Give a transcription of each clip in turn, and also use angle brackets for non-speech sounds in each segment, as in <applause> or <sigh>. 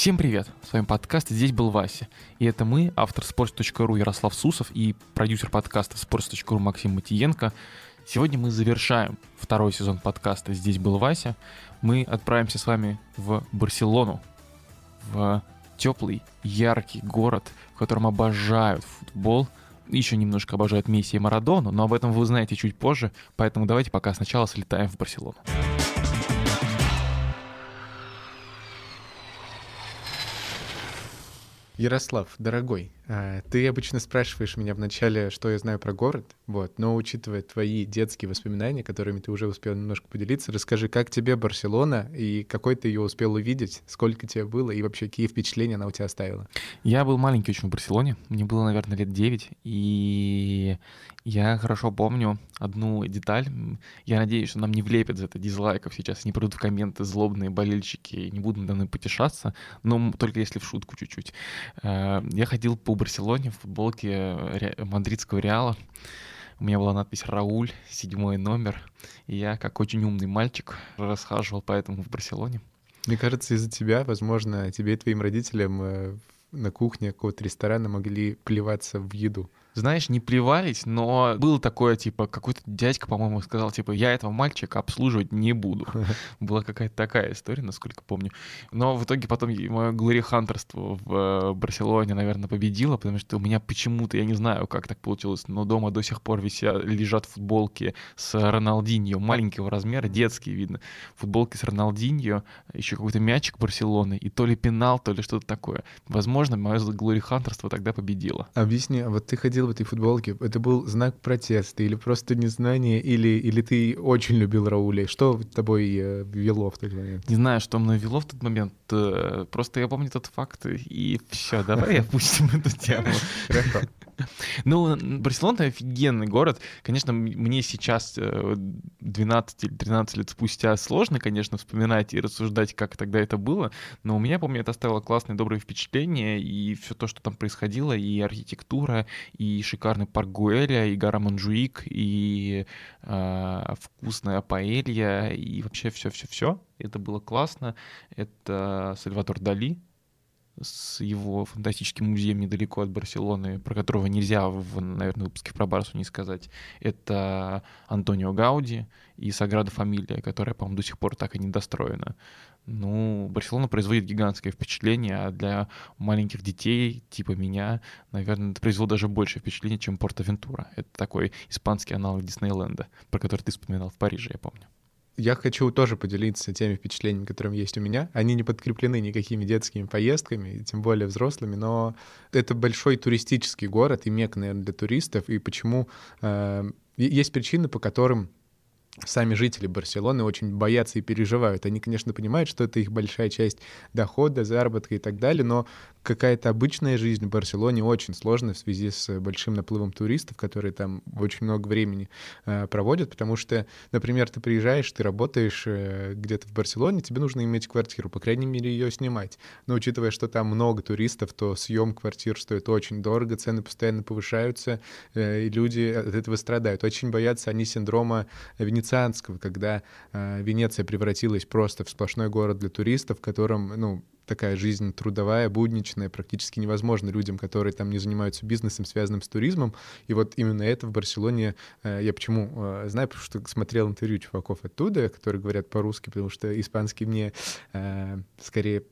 Всем привет! С вами подкаст «Здесь был Вася». И это мы, автор sports.ru Ярослав Сусов и продюсер подкаста sports.ru Максим Матиенко. Сегодня мы завершаем второй сезон подкаста «Здесь был Вася». Мы отправимся с вами в Барселону, в теплый, яркий город, в котором обожают футбол, еще немножко обожают Месси и Марадону, но об этом вы узнаете чуть позже, поэтому давайте пока сначала слетаем в Барселону. Ярослав, дорогой, ты обычно спрашиваешь меня вначале, что я знаю про город, вот, но учитывая твои детские воспоминания, которыми ты уже успел немножко поделиться, расскажи, как тебе Барселона и какой ты ее успел увидеть, сколько тебе было и вообще какие впечатления она у тебя оставила? Я был маленький очень в Барселоне, мне было, наверное, лет 9, и я хорошо помню одну деталь. Я надеюсь, что нам не влепят за это дизлайков сейчас, не придут в комменты злобные болельщики, не будут надо мной потешаться, но только если в шутку чуть-чуть. Э, я ходил по Барселоне в футболке мадридского Реала. У меня была надпись «Рауль», седьмой номер. И я, как очень умный мальчик, расхаживал поэтому в Барселоне. Мне кажется, из-за тебя, возможно, тебе и твоим родителям э, на кухне какого-то ресторана могли плеваться в еду знаешь, не плевались, но было такое, типа, какой-то дядька, по-моему, сказал, типа, я этого мальчика обслуживать не буду. <laughs> Была какая-то такая история, насколько помню. Но в итоге потом мое глорихантерство в э, Барселоне, наверное, победило, потому что у меня почему-то, я не знаю, как так получилось, но дома до сих пор висят, лежат футболки с Роналдиньо, маленького размера, детские, видно, футболки с Роналдиньо, еще какой-то мячик Барселоны, и то ли пенал, то ли что-то такое. Возможно, мое глорихантерство тогда победило. Объясни, а вот ты ходил в этой футболке, это был знак протеста или просто незнание, или, или ты очень любил Рауля? Что тобой э, вело в тот момент? Не знаю, что мной вело в тот момент. Э, просто я помню этот факт, и все, давай опустим эту тему. Хорошо. <laughs> Ну, Барселона офигенный город. Конечно, мне сейчас 12 э, или 13 лет спустя сложно, конечно, вспоминать и рассуждать, как тогда это было, но у меня, помню, это оставило классные, добрые впечатления, и все то, что там происходило, и архитектура, и шикарный парк Гуэля, и гора Монжуик, и э, вкусная паэлья, и вообще все-все-все. Это было классно. Это Сальватор Дали, с его фантастическим музеем недалеко от Барселоны, про которого нельзя, в, наверное, выпуске про Барсу не сказать. Это Антонио Гауди и Саграда Фамилия, которая, по-моему, до сих пор так и не достроена. Ну, Барселона производит гигантское впечатление, а для маленьких детей, типа меня, наверное, это произвело даже большее впечатление, чем Порт-Авентура. Это такой испанский аналог Диснейленда, про который ты вспоминал в Париже, я помню я хочу тоже поделиться теми впечатлениями, которые есть у меня. Они не подкреплены никакими детскими поездками, тем более взрослыми, но это большой туристический город и мек, наверное, для туристов. И почему э, есть причины, по которым сами жители Барселоны очень боятся и переживают. Они, конечно, понимают, что это их большая часть дохода, заработка и так далее, но какая-то обычная жизнь в Барселоне очень сложная в связи с большим наплывом туристов, которые там очень много времени э, проводят, потому что, например, ты приезжаешь, ты работаешь э, где-то в Барселоне, тебе нужно иметь квартиру, по крайней мере, ее снимать. Но учитывая, что там много туристов, то съем квартир стоит очень дорого, цены постоянно повышаются, э, и люди от этого страдают. Очень боятся они синдрома венецианского, когда э, Венеция превратилась просто в сплошной город для туристов, в котором, ну, такая жизнь трудовая, будничная, практически невозможно людям, которые там не занимаются бизнесом, связанным с туризмом. И вот именно это в Барселоне э, я почему э, знаю, потому что смотрел интервью чуваков оттуда, которые говорят по-русски, потому что испанский мне э, скорее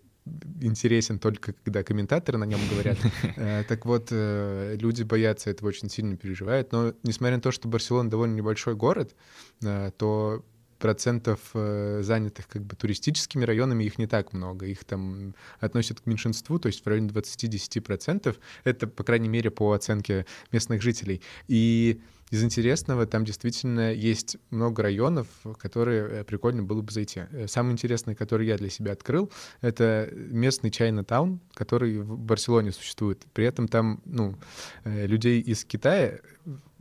интересен только когда комментаторы на нем говорят. <laughs> Так вот, люди боятся этого очень сильно переживают. Но несмотря на то, что Барселона довольно небольшой город, то процентов э, занятых как бы туристическими районами их не так много. Их там относят к меньшинству, то есть в районе 20-10 процентов. Это, по крайней мере, по оценке местных жителей. И из интересного там действительно есть много районов, которые э, прикольно было бы зайти. Э, самый интересный, который я для себя открыл, это местный Чайна-таун, который в Барселоне существует. При этом там, ну, людей из Китая,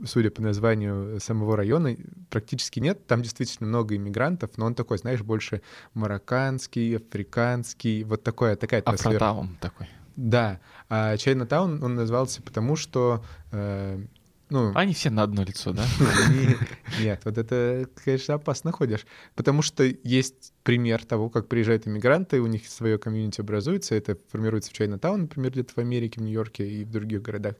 судя по названию самого района, практически нет. Там действительно много иммигрантов, но он такой, знаешь, больше марокканский, африканский, вот такой, такая атмосфера. Afrotown такой. Да, а Chinatown он назывался потому, что э, ну, Они все на одно лицо, да? <laughs> Нет, вот это, конечно, опасно ходишь. Потому что есть пример того, как приезжают иммигранты, у них свое комьюнити образуется, это формируется в Chinatown, например, где-то в Америке, в Нью-Йорке и в других городах.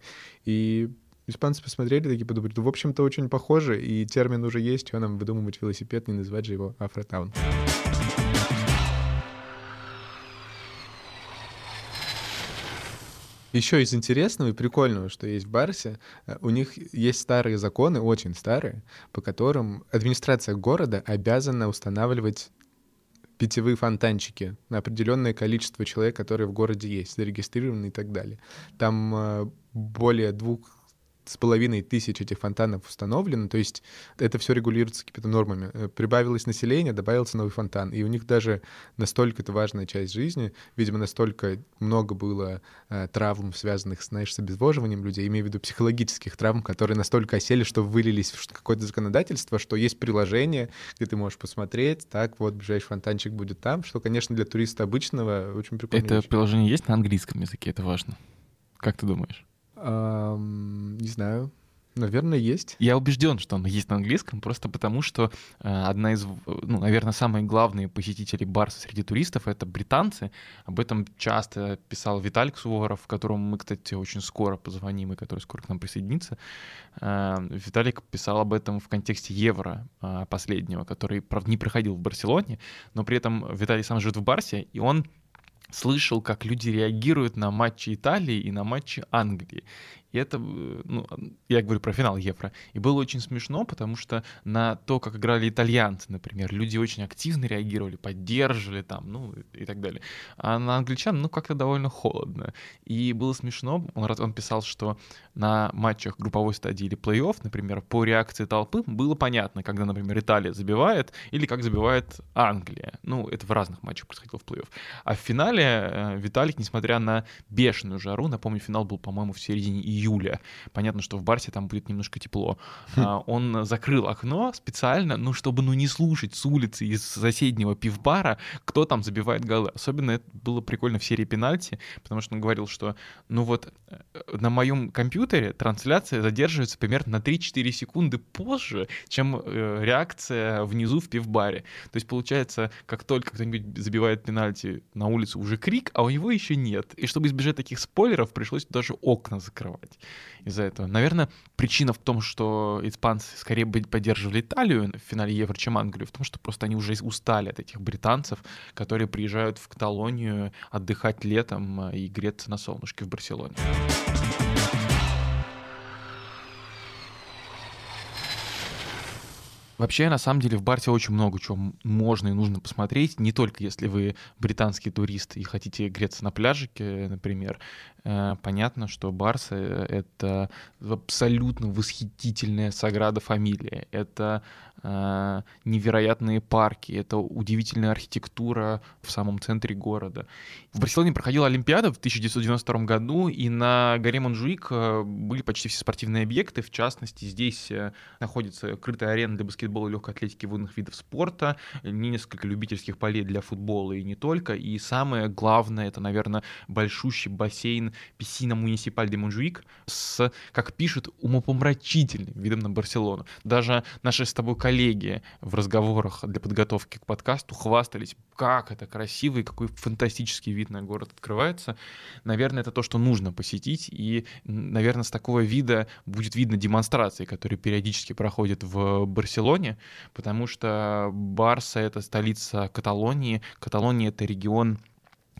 И испанцы посмотрели, такие подумали, в общем-то, очень похоже, и термин уже есть, что нам выдумывать велосипед, не называть же его Афротаун. Еще из интересного и прикольного, что есть в Барсе, э, у них есть старые законы, очень старые, по которым администрация города обязана устанавливать питьевые фонтанчики на определенное количество человек, которые в городе есть, зарегистрированы и так далее. Там э, более двух с половиной тысяч этих фонтанов установлено, то есть это все регулируется какими-то нормами. Э, прибавилось население, добавился новый фонтан, и у них даже настолько это важная часть жизни, видимо, настолько много было э, травм, связанных, знаешь, с обезвоживанием людей, имею в виду психологических травм, которые настолько осели, что вылились в какое-то законодательство, что есть приложение, где ты можешь посмотреть, так, вот, ближайший фонтанчик будет там, что, конечно, для туриста обычного очень прикольно. Это приложение есть на английском языке, это важно. Как ты думаешь? Не знаю. Наверное, есть. Я убежден, что оно есть на английском, просто потому что э, одна из, ну, наверное, самые главные посетители Барса среди туристов — это британцы. Об этом часто писал Виталик Суворов, которому мы, кстати, очень скоро позвоним и который скоро к нам присоединится. Э, Виталик писал об этом в контексте Евро э, последнего, который, правда, не проходил в Барселоне, но при этом Виталий сам живет в Барсе, и он слышал, как люди реагируют на матчи Италии и на матчи Англии. И это, э, ну, я говорю про финал Евро. И было очень смешно, потому что на то, как играли итальянцы, например, люди очень активно реагировали, поддерживали там, ну, и так далее. А на англичан, ну, как-то довольно холодно. И было смешно, он, он писал, что на матчах групповой стадии или плей-офф, например, по реакции толпы было понятно, когда, например, Италия забивает или как забивает Англия. Ну, это в разных матчах происходило в плей-офф. А в финале э, Виталик, несмотря на бешеную жару, напомню, финал был, по-моему, в середине июля. Понятно, что в Барсе там будет немножко тепло. Хм. А, он закрыл окно специально, ну, чтобы, ну, не слушать с улицы из соседнего пивбара, кто там забивает голы. Особенно это было прикольно в серии пенальти, потому что он говорил, что, ну, вот э, на моем компьютере трансляция задерживается примерно на 3-4 секунды позже, чем э, реакция внизу в пивбаре. То есть, получается, как только кто-нибудь забивает пенальти на улице, уже крик, а у него еще нет. И чтобы избежать таких спойлеров, пришлось даже окна закрывать делать из-за этого. Наверное, причина в том, что испанцы скорее бы поддерживали Италию в финале Евро, чем Англию, в том, что просто они уже устали от этих британцев, которые приезжают в Каталонию отдыхать летом и греться на солнышке в Барселоне. Вообще, на самом деле, в Барсе очень много чего можно и нужно посмотреть. Не только если вы британский турист и хотите греться на пляжике, например. Э, понятно, что Барса — это абсолютно восхитительная Саграда Фамилия. Это э, невероятные парки, это удивительная архитектура в самом центре города. В Барселоне проходила Олимпиада в 1992 году, и на горе Монжуик э, были почти все спортивные объекты. В частности, здесь находится крытая арена для баскетбола баскетбола, легкой атлетики, водных видов спорта, несколько любительских полей для футбола и не только. И самое главное, это, наверное, большущий бассейн Piscina Municipal de Montjuïc с, как пишут, умопомрачительным видом на Барселону. Даже наши с тобой коллеги в разговорах для подготовки к подкасту хвастались, как это красивый, какой фантастический вид на город открывается. Наверное, это то, что нужно посетить, и, наверное, с такого вида будет видно демонстрации, которые периодически проходят в Барселоне, потому что Барса — это столица Каталонии. Каталония — это регион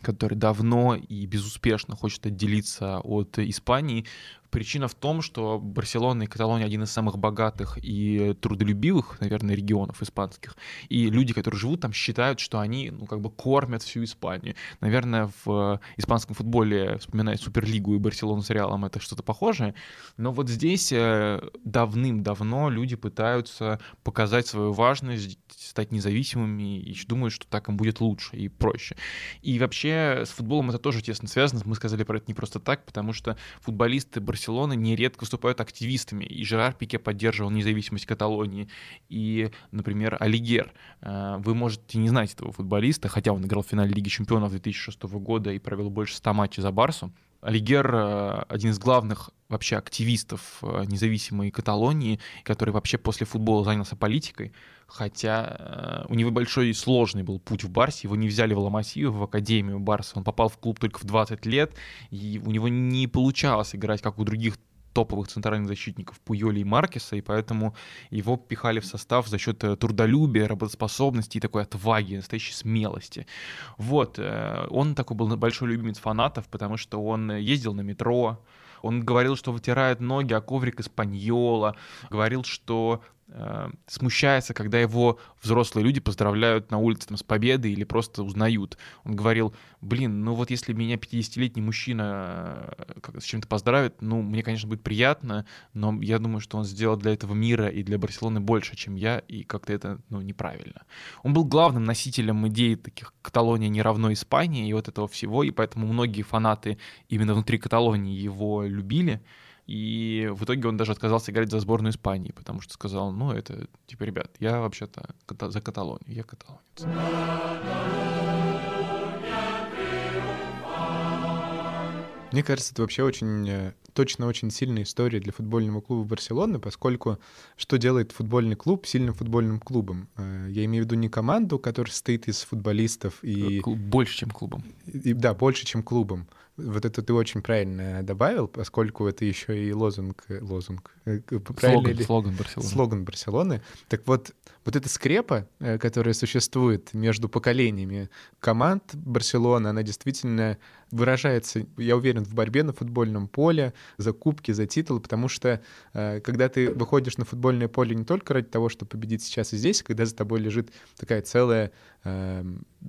который давно и безуспешно хочет отделиться от Испании, Причина в том, что Барселона и Каталония один из самых богатых и трудолюбивых, наверное, регионов испанских. И люди, которые живут там, считают, что они, ну, как бы кормят всю Испанию. Наверное, в испанском футболе, вспоминая Суперлигу и Барселону с Реалом, это что-то похожее. Но вот здесь э, давным-давно люди пытаются показать свою важность, стать независимыми и думают, что так им будет лучше и проще. И вообще с футболом это тоже тесно связано. Мы сказали про это не просто так, потому что футболисты Барселоны Барселоны нередко выступают активистами, и Жерар Пике поддерживал независимость Каталонии, и, например, Алигер. Э, вы можете не знать этого футболиста, хотя он играл в финале Лиги чемпионов 2006 года и провел больше 100 матчей за Барсу. Алигер э, один из главных вообще активистов э, независимой Каталонии, который вообще после футбола занялся политикой, хотя э, у него большой и сложный был путь в Барсе, его не взяли в Ломасию, в Академию Барса, он попал в клуб только в 20 лет, и у него не получалось играть, как у других топовых центральных защитников Пуйоли и Маркеса, и поэтому его пихали в состав за счет э, трудолюбия, работоспособности и такой отваги, настоящей смелости. Вот, э, он такой был большой любимец фанатов, потому что он ездил на метро, он говорил, что вытирает ноги о коврик из паньола, говорил, что э, смущается, когда его взрослые люди поздравляют на улице там, с победой или просто узнают. Он говорил, блин, ну вот если меня 50-летний мужчина э, с чем-то поздравит, ну, мне, конечно, будет приятно, но я думаю, что он сделал для этого мира и для Барселоны больше, чем я, и как-то это, ну, неправильно. Он был главным носителем идеи таких «Каталония не равно Испании» и вот этого всего, и поэтому многие фанаты именно внутри Каталонии его любили, и в итоге он даже отказался играть за сборную Испании, потому что сказал, ну, это, типа, ребят, я вообще-то за Каталонию, я каталонец. Мне кажется, это вообще очень э, точно очень сильная история для футбольного клуба Барселоны, поскольку что делает футбольный клуб сильным футбольным клубом? Э, я имею в виду не команду, которая состоит из футболистов и... Клуб больше, чем клубом. И, да, больше, чем клубом. Вот это ты очень правильно добавил, поскольку это еще и лозунг, лозунг, э, слоган, ли? слоган Барселоны. Слоган Барселоны. Так вот, вот эта скрепа, э, которая существует между поколениями команд Барселоны, она действительно выражается, я уверен, в борьбе на футбольном поле, за кубки, за титул, потому что э, когда ты выходишь на футбольное поле не только ради того, чтобы победить сейчас и здесь, когда за тобой лежит такая целая э,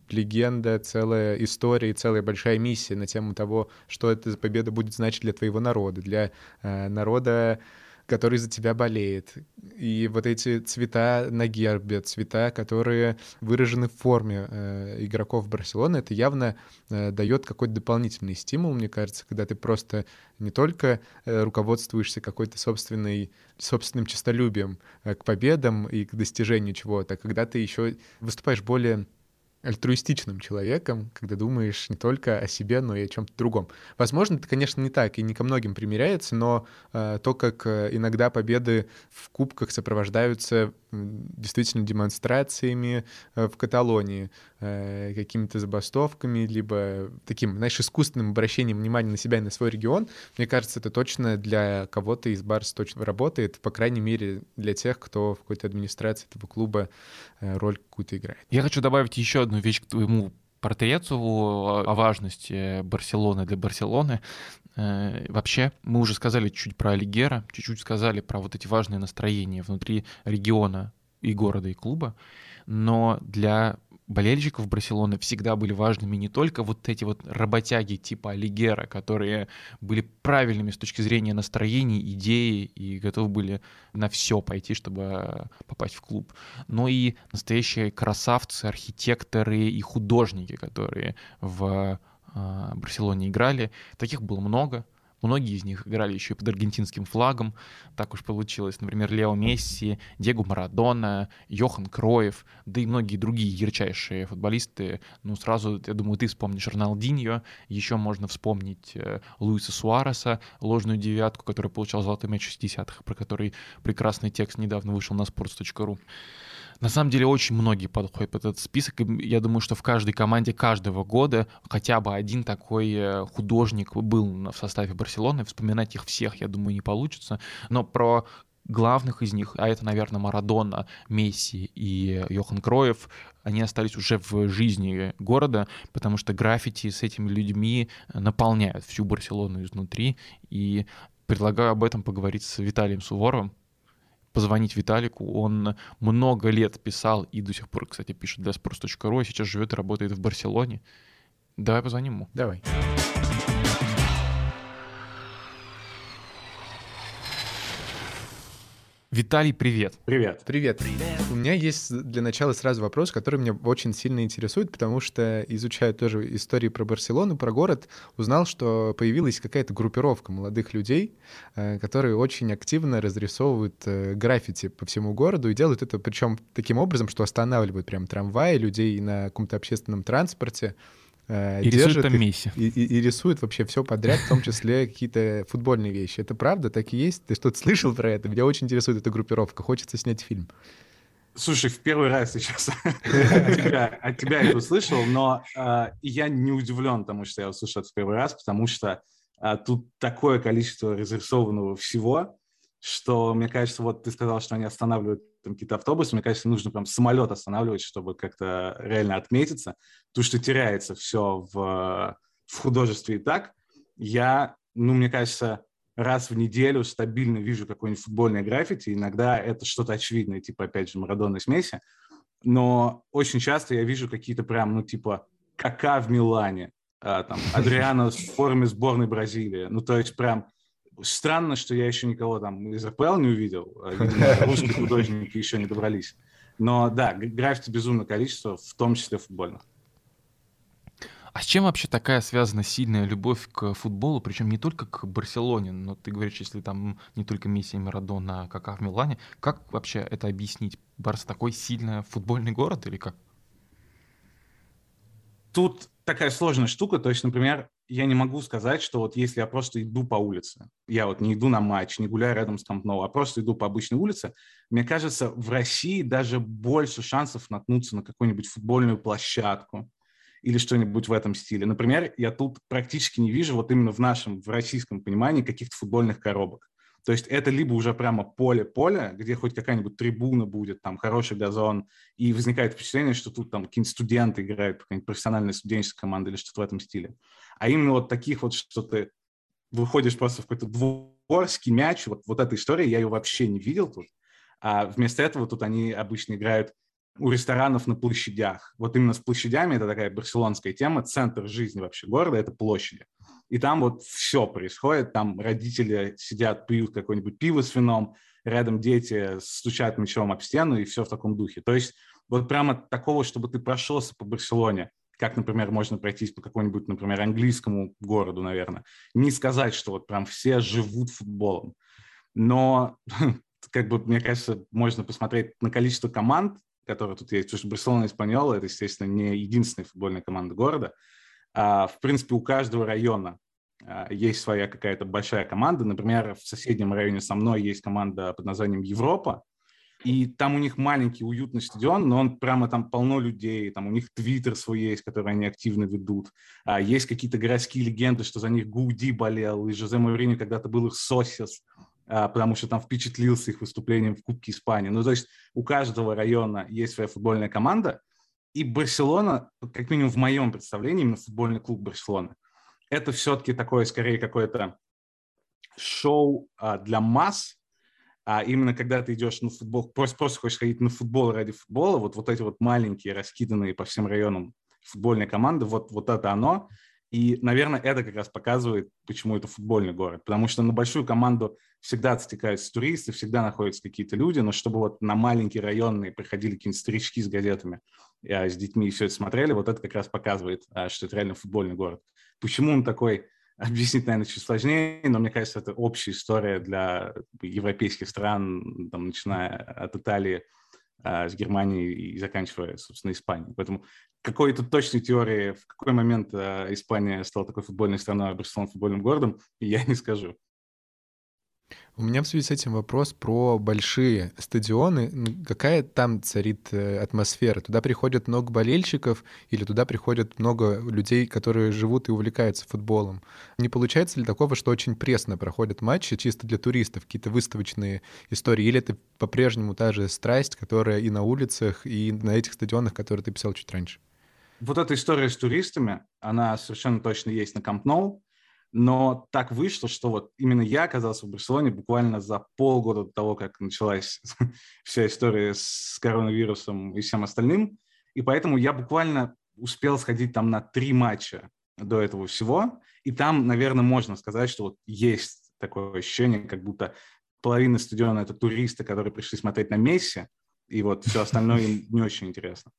легенда, целая история и целая большая миссия на тему того, что эта победа будет значить для твоего народа, для э, народа который за тебя болеет. И вот эти цвета на гербе, цвета, которые выражены в форме э, игроков Барселоны, это явно э, дает какой-то дополнительный стимул, мне кажется, когда ты просто не только э, руководствуешься какой-то собственной, собственным честолюбием э, к победам и к достижению чего-то, а когда ты еще выступаешь более альтруистичным человеком, когда думаешь не только о себе, но и о чем-то другом. Возможно, это, конечно, не так и не ко многим примеряется, но э, то, как э, иногда победы в кубках сопровождаются действительно демонстрациями э, в Каталонии, э, какими-то забастовками, либо таким, знаешь, искусственным обращением внимания на себя и на свой регион, мне кажется, это точно для кого-то из Барс точно работает, по крайней мере, для тех, кто в какой-то администрации этого клуба э, роль какую-то играет. Я хочу добавить еще одну вещь к твоему портрету о важности Барселоны для Барселоны. Э, вообще, мы уже сказали чуть про Алигера, чуть-чуть сказали про вот эти важные настроения внутри региона и города, и клуба, но для болельщиков Барселоны всегда были важными не только вот эти вот работяги типа Алигера, которые были правильными с точки зрения настроений, идеи и готовы были на все пойти, чтобы попасть в клуб, но и настоящие красавцы, архитекторы и художники, которые в а, Барселоне играли. Таких было много. Многие из них играли еще и под аргентинским флагом. Так уж получилось. Например, Лео Месси, Диего Марадона, Йохан Кроев, да и многие другие ярчайшие футболисты. Ну, сразу, я думаю, ты вспомнишь Роналдиньо. Еще можно вспомнить э, Луиса Суареса, ложную девятку, который получал золотой мяч в 60-х, про который прекрасный текст недавно вышел на sports.ru. На самом деле очень многие подходят под этот список. И я думаю, что в каждой команде каждого года хотя бы один такой э, художник был в составе Барселоны. Вспоминать их всех, я думаю, не получится. Но про главных из них, а это, наверное, Марадона, Месси и Йохан Кроев, они остались уже в жизни города, потому что граффити с этими людьми наполняют всю Барселону изнутри. И предлагаю об этом поговорить с Виталием Суворовым, позвонить Виталику. Он много лет писал и до сих пор, кстати, пишет для sports.ru, а сейчас живет и работает в Барселоне. Давай позвоним ему. Давай. Виталий, привет. Привет. Привет. У меня есть для начала сразу вопрос, который меня очень сильно интересует, потому что, изучая тоже истории про Барселону, про город, узнал, что появилась какая-то группировка молодых людей, э, которые очень активно разрисовывают э, граффити по всему городу и делают это причем таким образом, что останавливают прям трамваи людей на каком-то общественном транспорте, э, и рисует там Месси. И, и, и рисует вообще все подряд, в том числе <laughs> какие-то футбольные вещи. Это правда? Так и есть? Ты что-то слышал про это? Меня очень интересует эта группировка. Хочется снять фильм. Слушай, в первый раз сейчас <laughs> от, тебя, от тебя это услышал, но э, я не удивлен тому, что я услышал это в первый раз, потому что э, тут такое количество разрисованного всего, что, мне кажется, вот ты сказал, что они останавливают там какие-то автобусы, мне кажется, нужно прям самолет останавливать, чтобы как-то реально отметиться, потому что теряется все в, в художестве и так. Я, ну, мне кажется, раз в неделю стабильно вижу какое-нибудь футбольное граффити, иногда это что-то очевидное, типа, опять же, Марадона смеси, но очень часто я вижу какие-то прям, ну, типа, Кака в Милане, а, там, Адриано в форме сборной Бразилии, ну, то есть прям Странно, что я еще никого там из РПЛ не увидел. А, видимо, <laughs> русские художники еще не добрались. Но да, граффити безумное количество, в том числе футбольных. А с чем вообще такая связана сильная любовь к футболу, причем не только к Барселоне, но ты говоришь, если там не только Месси и Марадона, а как в Милане, как вообще это объяснить? Барс такой сильный футбольный город или как? Тут такая сложная штука, то есть, например, я не могу сказать, что вот если я просто иду по улице, я вот не иду на матч, не гуляю рядом с Камп а просто иду по обычной улице, мне кажется, в России даже больше шансов наткнуться на какую-нибудь футбольную площадку или что-нибудь в этом стиле. Например, я тут практически не вижу вот именно в нашем, в российском понимании каких-то футбольных коробок. То есть это либо уже прямо поле-поле, где хоть какая-нибудь трибуна будет, там хороший газон, и возникает впечатление, что тут там какие-нибудь студенты играют, какая-нибудь профессиональная студенческая команда или что-то в этом стиле. А именно вот таких вот, что ты выходишь просто в какой-то дворский мяч, вот, вот эта история, я ее вообще не видел тут. А вместо этого тут они обычно играют у ресторанов на площадях. Вот именно с площадями это такая барселонская тема, центр жизни вообще города – это площади. И там вот все происходит, там родители сидят, пьют какое-нибудь пиво с вином, рядом дети стучат мячом об стену, и все в таком духе. То есть вот прямо такого, чтобы ты прошелся по Барселоне, как, например, можно пройтись по какому-нибудь, например, английскому городу, наверное, не сказать, что вот прям все живут футболом. Но, <laughs> как бы, мне кажется, можно посмотреть на количество команд, которые тут есть, потому что Барселона и Испаньола – это, естественно, не единственная футбольная команда города – в принципе, у каждого района а, есть своя какая-то большая команда. Например, в соседнем районе со мной есть команда под названием Европа, и там у них маленький уютный стадион, но он прямо там полно людей, там у них твиттер свой есть, который они активно ведут. А есть какие-то городские легенды, что за них Гуди болел, и Жозе Маурини когда-то был их сосис, а, потому что там впечатлился их выступлением в Кубке Испании. Ну, то есть у каждого района есть своя футбольная команда, и Барселона, как минимум в моем представлении, именно футбольный клуб Барселона, это все-таки такое, скорее, какое-то шоу а, для масс, а именно когда ты идешь на футбол, просто, просто хочешь ходить на футбол ради футбола, вот, вот эти вот маленькие, раскиданные по всем районам футбольные команды, вот, вот это оно. И, наверное, это как раз показывает, почему это футбольный город. Потому что на большую команду всегда стекаются туристы, всегда находятся какие-то люди, но чтобы вот на маленькие районные приходили какие-нибудь старички с газетами, а, с детьми все это смотрели, вот это как раз показывает, а, что это реально футбольный город. Почему он такой, <laughs> объяснить, наверное, чуть сложнее, но мне кажется, это общая история для европейских стран, там, начиная от Италии, а, с Германией и заканчивая, собственно, Испанией. Поэтому какой-то точной теории, в какой момент Испания стала такой футбольной страной, а Барселона футбольным городом, <laughs> я не скажу. У меня в связи с этим вопрос про большие стадионы. Какая там царит э, атмосфера? Туда приходят много болельщиков или туда приходят много людей, которые живут и увлекаются футболом? Не получается ли такого, что очень пресно проходят матчи чисто для туристов, какие-то выставочные истории? Или это по-прежнему та же страсть, которая и на улицах, и на этих стадионах, которые ты писал чуть раньше? Вот эта история с туристами, она совершенно точно есть на Камп Ноу. Но так вышло, что вот именно я оказался в Барселоне буквально за полгода до того, как началась <laughs> вся история с коронавирусом и всем остальным. И поэтому я буквально успел сходить там на три матча до этого всего. И там, наверное, можно сказать, что вот есть такое ощущение, как будто половина стадиона — это туристы, которые пришли смотреть на Месси, и вот все остальное им не очень интересно.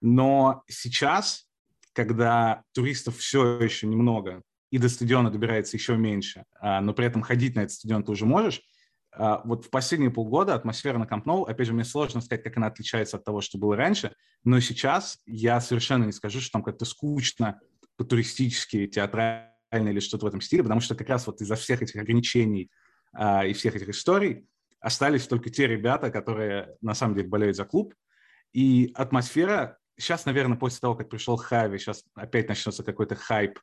Но сейчас, когда туристов все еще немного, и до стадиона добирается еще меньше, а, но при этом ходить на этот стадион ты уже можешь, а, вот в последние полгода атмосфера на Камп Ноу, опять же, мне сложно сказать, как она отличается от того, что было раньше, но сейчас я совершенно не скажу, что там как-то скучно, по-туристически, театрально или что-то в этом стиле, потому что как раз вот из-за всех этих ограничений а, и всех этих историй остались только те ребята, которые на самом деле болеют за клуб, и атмосфера сейчас, наверное, после того, как пришел Хави, сейчас опять начнется какой-то хайп,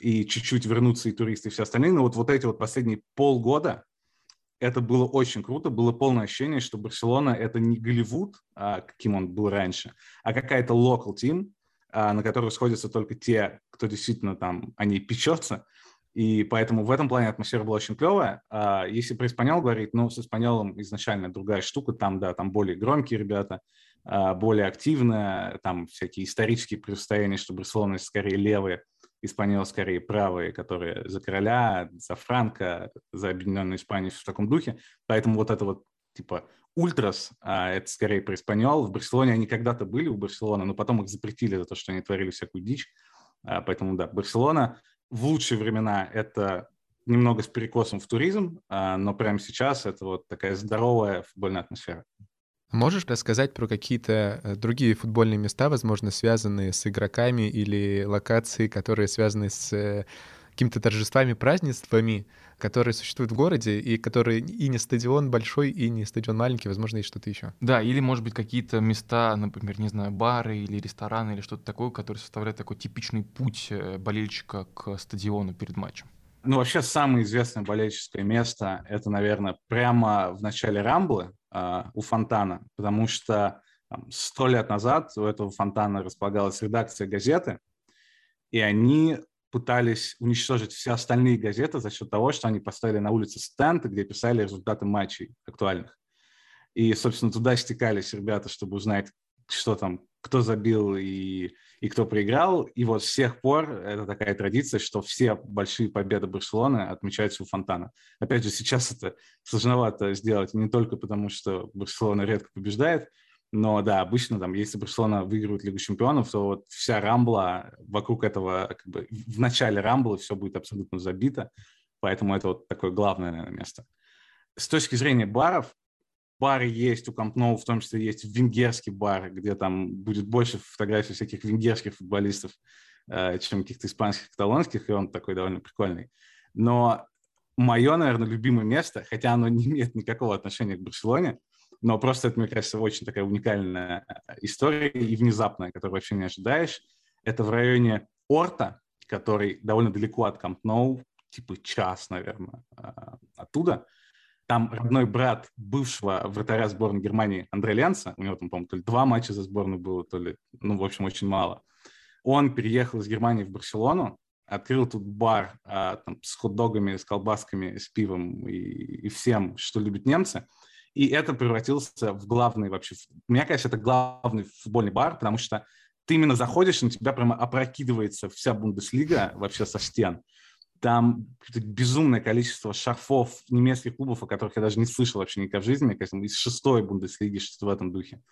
и чуть-чуть вернутся и туристы, и все остальные, но вот, вот эти вот последние полгода это было очень круто, было полное ощущение, что Барселона — это не Голливуд, а, каким он был раньше, а какая-то local team, а, на которую сходятся только те, кто действительно там о ней печется, и поэтому в этом плане атмосфера была очень клевая. А если про Испаньол говорить, ну, с Испаньолом изначально другая штука, там, да, там более громкие ребята, а, более активные, там всякие исторические противостояния, что Барселона скорее левые, Испаньол скорее правые, которые за короля, за Франка, за Объединенную Испанию в таком духе. Поэтому вот это вот типа ультрас, а это скорее про Испаньол. В Барселоне они когда-то были у Барселоны, но потом их запретили за то, что они творили всякую дичь. А, поэтому да, Барселона в лучшие времена это немного с перекосом в туризм, а, но прямо сейчас это вот такая здоровая футбольная атмосфера. Можешь рассказать про какие-то э, другие футбольные места, возможно, связанные с игроками или локации, которые связаны с э, какими-то торжествами, празднествами, которые существуют в городе, и которые и не стадион большой, и не стадион маленький, возможно, есть что-то еще. Да, или, может быть, какие-то места, например, не знаю, бары или рестораны, или что-то такое, которые составляют такой типичный путь э, болельщика к стадиону перед матчем. Ну, вообще, самое известное болельческое место — это, наверное, прямо в начале Рамблы, у фонтана, потому что сто лет назад у этого фонтана располагалась редакция газеты, и они пытались уничтожить все остальные газеты за счет того, что они поставили на улице стенд, где писали результаты матчей актуальных. И, собственно, туда стекались ребята, чтобы узнать, что там, кто забил и, и кто проиграл. И вот с тех пор это такая традиция, что все большие победы Барселоны отмечаются у фонтана. Опять же, сейчас это сложновато сделать не только потому, что Барселона редко побеждает, но да, обычно там, если Барселона выигрывает Лигу Чемпионов, то вот вся Рамбла вокруг этого, как бы в начале Рамблы все будет абсолютно забито, поэтому это вот такое главное, наверное, место. С точки зрения баров, бары есть у Камп в том числе есть венгерский бар, где там будет больше фотографий всяких венгерских футболистов, э, чем каких-то испанских, каталонских, и он такой довольно прикольный. Но мое, наверное, любимое место, хотя оно не имеет никакого отношения к Барселоне, но просто это, мне кажется, очень такая уникальная история и внезапная, которую вообще не ожидаешь. Это в районе Орта, который довольно далеко от Камп Ноу, типа час, наверное, а, оттуда. Там родной брат бывшего вратаря сборной Германии Андре Ленца, у него там, по-моему, то ли два матча за сборную было, то ли, ну, в общем, очень мало. Он переехал из Германии в Барселону, открыл тут бар а, там, с хот-догами, с колбасками, с пивом и, и всем, что любят немцы – и это превратился в главный вообще, мне кажется, это главный футбольный бар, потому что ты именно заходишь, и на тебя прямо опрокидывается вся Бундеслига вообще со стен. Там безумное количество шарфов немецких клубов, о которых я даже не слышал вообще никогда в жизни, мне кажется, из шестой Бундеслиги, что-то в этом духе.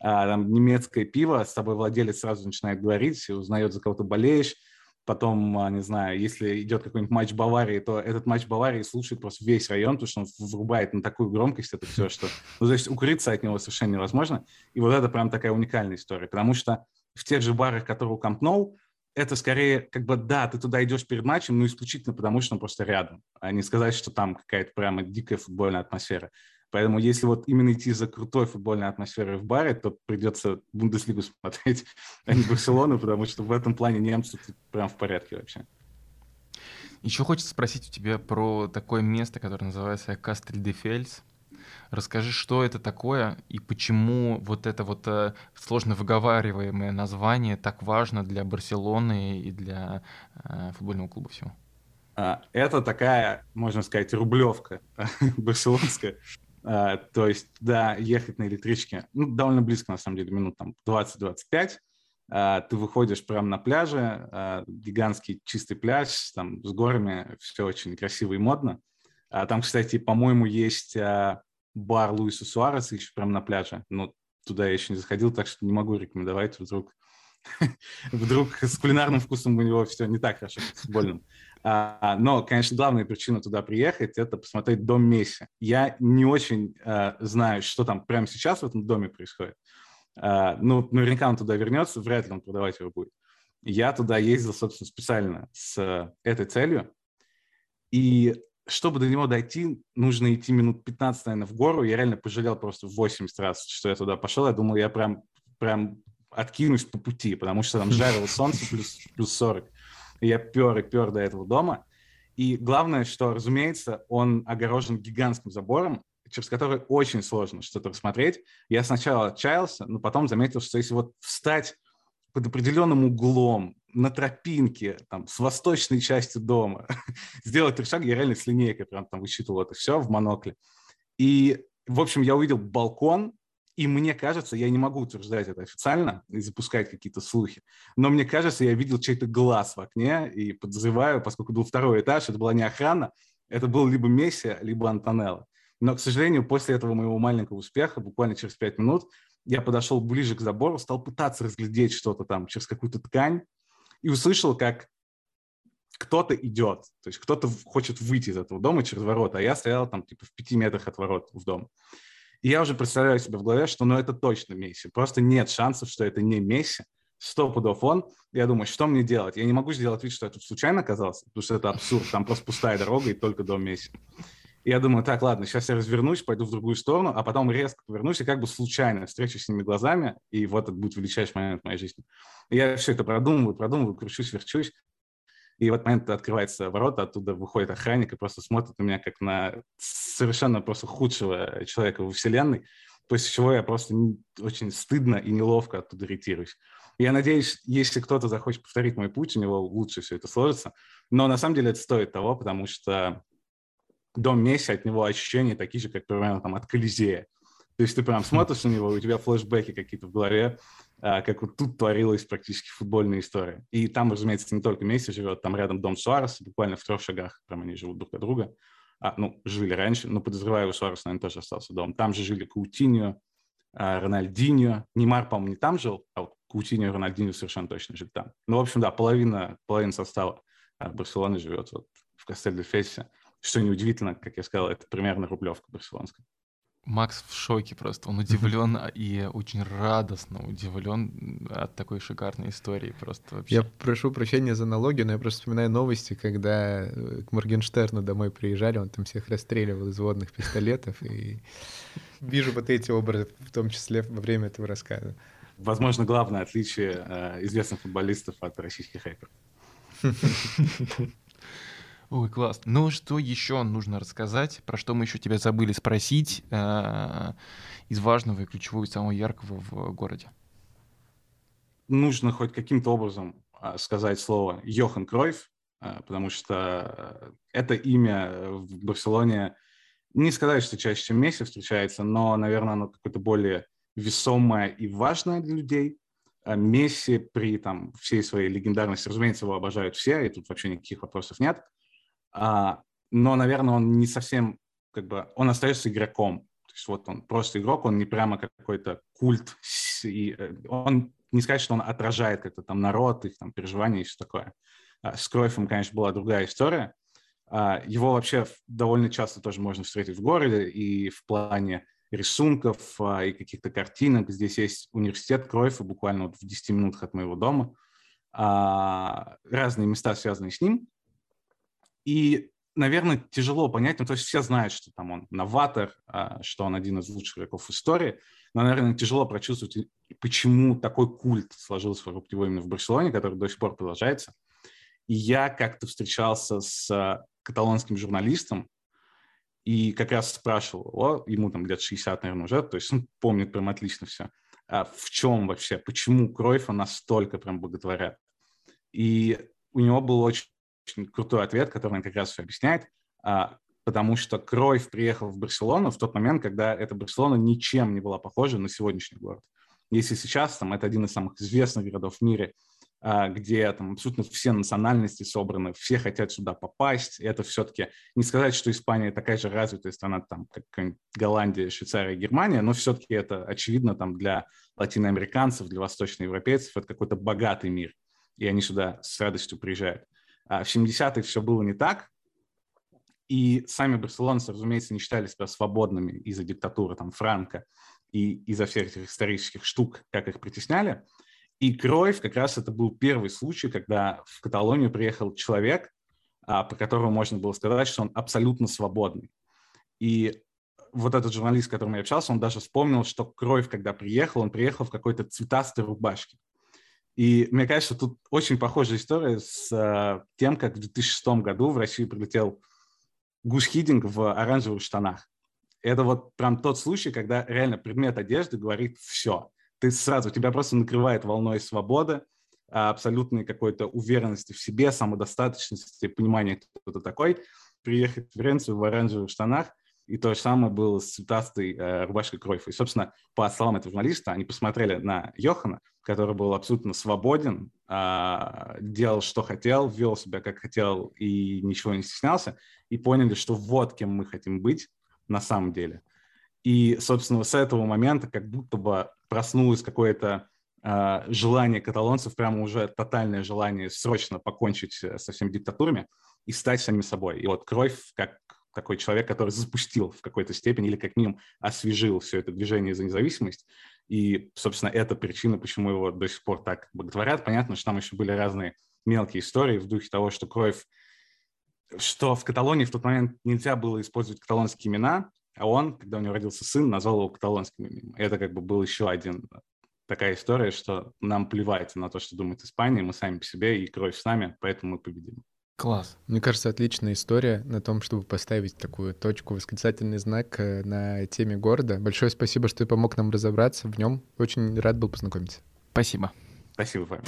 А, там немецкое пиво, с тобой владелец сразу начинает говорить, узнает, за кого ты болеешь, Потом, а, не знаю, если идет какой-нибудь матч Баварии, то этот матч Баварии слушает просто весь район, потому что он врубает на такую громкость это все, что... Ну, то есть укрыться от него совершенно невозможно. И вот это прям такая уникальная история, потому что в тех же барах, которые у Камп Ноу, это скорее, как бы, да, ты туда идешь перед матчем, но исключительно потому, что он просто рядом, а не сказать, что там какая-то прямо дикая футбольная атмосфера. Поэтому если вот именно идти за крутой футбольной атмосферой в баре, то придется Бундеслигу <laughs> смотреть, а не Барселону, потому что в этом плане немцы прям в порядке вообще. Еще хочется спросить у тебя про такое место, которое называется Кастель де Фельс. Расскажи, что это такое и почему вот это вот э, сложно выговариваемое название так важно для Барселоны и для э, футбольного клуба всего. А, это такая, можно сказать, рублевка <laughs> барселонская. Uh, то есть, да, ехать на электричке, ну, довольно близко, на самом деле, минут там 20-25. Uh, ты выходишь прямо на пляже, гигантский чистый пляж, там, с горами, все очень красиво и модно. А там, кстати, по-моему, есть а, бар Луиса Суареса еще прямо на пляже. Но туда я еще не заходил, так что не могу рекомендовать. Вдруг, <laughs> вдруг с кулинарным вкусом у него все не так хорошо, как с футбольным. А, но, конечно, главная причина туда приехать – это посмотреть дом Месси. Я не очень а, знаю, что там прямо сейчас в этом доме происходит. А, ну, наверняка он туда вернется, вряд ли он продавать его будет. Я туда ездил, собственно, специально с этой целью. И чтобы до него дойти, нужно идти минут 15, наверное, в гору. Я реально пожалел просто 80 раз, что я туда пошел. Я думал, я прям, прям откинусь по пути, потому что там жарило солнце плюс, плюс 40. И я пер и пер до этого дома. И главное, что, разумеется, он огорожен гигантским забором, через который очень сложно что-то рассмотреть. Я сначала отчаялся, но потом заметил, что если вот встать под определенным углом, на тропинке, там, с восточной части дома, <laughs> сделать три шага, я реально с линейкой прям там высчитывал это все в монокле. И, в общем, я увидел балкон, и мне кажется, я не могу утверждать это официально и запускать какие-то слухи, но мне кажется, я видел чей-то глаз в окне и подозреваю, поскольку был второй этаж, это была не охрана, это был либо Месси, либо Антонелло. Но, к сожалению, после этого моего маленького успеха, буквально через пять минут, я подошел ближе к забору, стал пытаться разглядеть что-то там через какую-то ткань и услышал, как кто-то идет, то есть кто-то хочет выйти из этого дома через ворота, а я стоял там типа в пяти метрах от ворот в дом. И я уже представляю себе в голове, что ну это точно Месси. Просто нет шансов, что это не Месси. Сто пудов он. Я думаю, что мне делать? Я не могу сделать вид, что я тут случайно оказался, потому что это абсурд. Там просто пустая дорога и только дом Месси. Я думаю, так, ладно, сейчас я развернусь, пойду в другую сторону, а потом резко повернусь и как бы случайно встречусь с ними глазами, и вот это будет величайший момент в моей жизни. И я все это продумываю, продумываю, кручусь, верчусь, и в этот момент открывается ворота, оттуда выходит охранник и просто смотрит на меня как на совершенно просто худшего человека во вселенной, после чего я просто очень стыдно и неловко оттуда ретируюсь. Я надеюсь, если кто-то захочет повторить мой путь, у него лучше все это сложится. Но на самом деле это стоит того, потому что дом Месси, от него ощущения такие же, как примерно там от Колизея. То есть ты прям смотришь на него, у тебя флешбеки какие-то в голове, а, как вот тут творилась практически футбольная история. И там, разумеется, не только Месси живет, там рядом дом Суареса, буквально в трех шагах, прям они живут друг от друга. А, ну, жили раньше, но подозреваю, у Суареса, наверное, тоже остался дом. Там же жили Каутиньо, а, Рональдиньо. Неймар, по-моему, не там жил, а вот Каутиньо и Рональдиньо совершенно точно жили там. Ну, в общем, да, половина, половина состава Барселоны живет вот в Кастель-де-Фессе. Что неудивительно, как я сказал, это примерно рублевка барселонская. Макс в шоке просто, он удивлен <laughs> и очень радостно удивлен от такой шикарной истории просто вообще. Я прошу прощения за налоги, но я просто вспоминаю новости, когда э, к Моргенштерну домой приезжали, он там всех расстреливал из водных пистолетов, и <laughs> вижу вот эти образы, в том числе во время этого рассказа. Возможно, главное отличие э, известных футболистов от российских хэкеров. <laughs> Ой, класс. Ну, что еще нужно рассказать? Про что мы еще тебя забыли спросить э, из важного и ключевого, и самого яркого в городе? Нужно хоть каким-то образом э, сказать слово Йохан Кройф, э, потому что это имя в Барселоне, не сказать, что чаще, чем Месси встречается, но, наверное, оно какое-то более весомое и важное для людей. Месси при там, всей своей легендарности, разумеется, его обожают все, и тут вообще никаких вопросов нет – а, но, наверное, он не совсем, как бы, он остается игроком. То есть вот он просто игрок, он не прямо какой-то культ, и э, он не сказать, что он отражает как-то там народ, их там переживания и все такое. А, с Кройфом, конечно, была другая история. А, его вообще довольно часто тоже можно встретить в городе и в плане рисунков и каких-то картинок. Здесь есть университет Кройфа буквально вот в 10 минутах от моего дома. Разные места, связанные с ним. И, наверное, тяжело понять, ну, то есть все знают, что там он новатор, а, что он один из лучших игроков в истории, но, наверное, тяжело прочувствовать, почему такой культ сложился вокруг него именно в Барселоне, который до сих пор продолжается. И я как-то встречался с а, каталонским журналистом, и как раз спрашивал его, ему там лет 60, наверное, уже, то есть он помнит прям отлично все, а в чем вообще, почему Кройфа настолько прям боготворят. И у него был очень очень крутой ответ, который он как раз все объясняет, а, потому что Кройф приехал в Барселону в тот момент, когда эта Барселона ничем не была похожа на сегодняшний город. Если сейчас там это один из самых известных городов в мире, а, где там абсолютно все национальности собраны, все хотят сюда попасть. Это все-таки не сказать, что Испания такая же развитая страна, там, как Голландия, Швейцария, Германия, но все-таки это очевидно там для латиноамериканцев, для восточноевропейцев, это какой-то богатый мир, и они сюда с радостью приезжают. А в 70-е все было не так, и сами барселонцы, разумеется, не считали себя свободными из-за диктатуры там, Франка и из-за всех этих исторических штук, как их притесняли. И Кроев как раз это был первый случай, когда в Каталонию приехал человек, а, по которому можно было сказать, что он абсолютно свободный. И вот этот журналист, с которым я общался, он даже вспомнил, что Кроев, когда приехал, он приехал в какой-то цветастой рубашке. И мне кажется, тут очень похожая история с а, тем, как в 2006 году в Россию прилетел Гуш Хидинг в оранжевых штанах. Это вот прям тот случай, когда реально предмет одежды говорит все – ты сразу, тебя просто накрывает волной свободы, а, абсолютной какой-то уверенности в себе, самодостаточности, понимания, кто ты такой, приехать в Флоренцию в оранжевых штанах, и то же самое было с цветастой э, рубашкой Кройфа. И, собственно, по словам этого журналиста, они посмотрели на Йохана, который был абсолютно свободен, э, делал, что хотел, вел себя, как хотел, и ничего не стеснялся, и поняли, что вот кем мы хотим быть на самом деле. И, собственно, с этого момента как будто бы проснулось какое-то э, желание каталонцев, прямо уже тотальное желание срочно покончить э, со всеми диктатурами и стать самим собой. И вот Кровь, как такой человек, который запустил в какой-то степени или как минимум освежил все это движение за независимость. И, собственно, это причина, почему его до сих пор так боготворят. Понятно, что там еще были разные мелкие истории в духе того, что Кровь что в Каталонии в тот момент нельзя было использовать каталонские имена, а он, когда у него родился сын, назвал его каталонским именем. Это как бы был еще один э, такая история, что нам плевать на то, что думает Испания, мы сами по себе и кровь с нами, поэтому мы победим. Класс. Мне кажется, отличная история на том, чтобы поставить такую точку, восклицательный знак э, на теме города. Большое спасибо, что ты помог нам разобраться в нем. Очень рад был познакомиться. Спасибо. Спасибо, Фаня.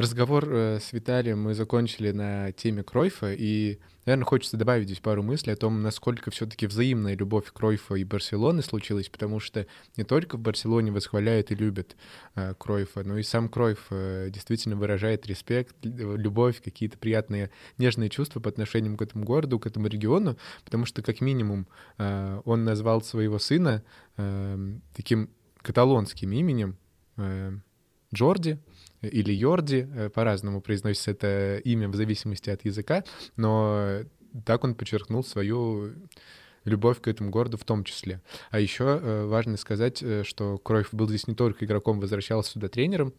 Разговор э, с Виталием мы закончили на теме Кройфа, и, наверное, хочется добавить здесь пару мыслей о том, насколько все-таки взаимная любовь Кройфа и Барселоны случилась, потому что не только в Барселоне восхваляют и любят э, Кройфа, но и сам Кройф э, действительно выражает респект, любовь, какие-то приятные, нежные чувства по отношению к этому городу, к этому региону, потому что, как минимум, э, он назвал своего сына э, таким каталонским именем, э, Джорди, или Йорди, э, по-разному произносится это имя в зависимости от языка, но так он подчеркнул свою любовь к этому городу в том числе. А еще э, важно сказать, э, что Кройф был здесь не только игроком, возвращался сюда тренером,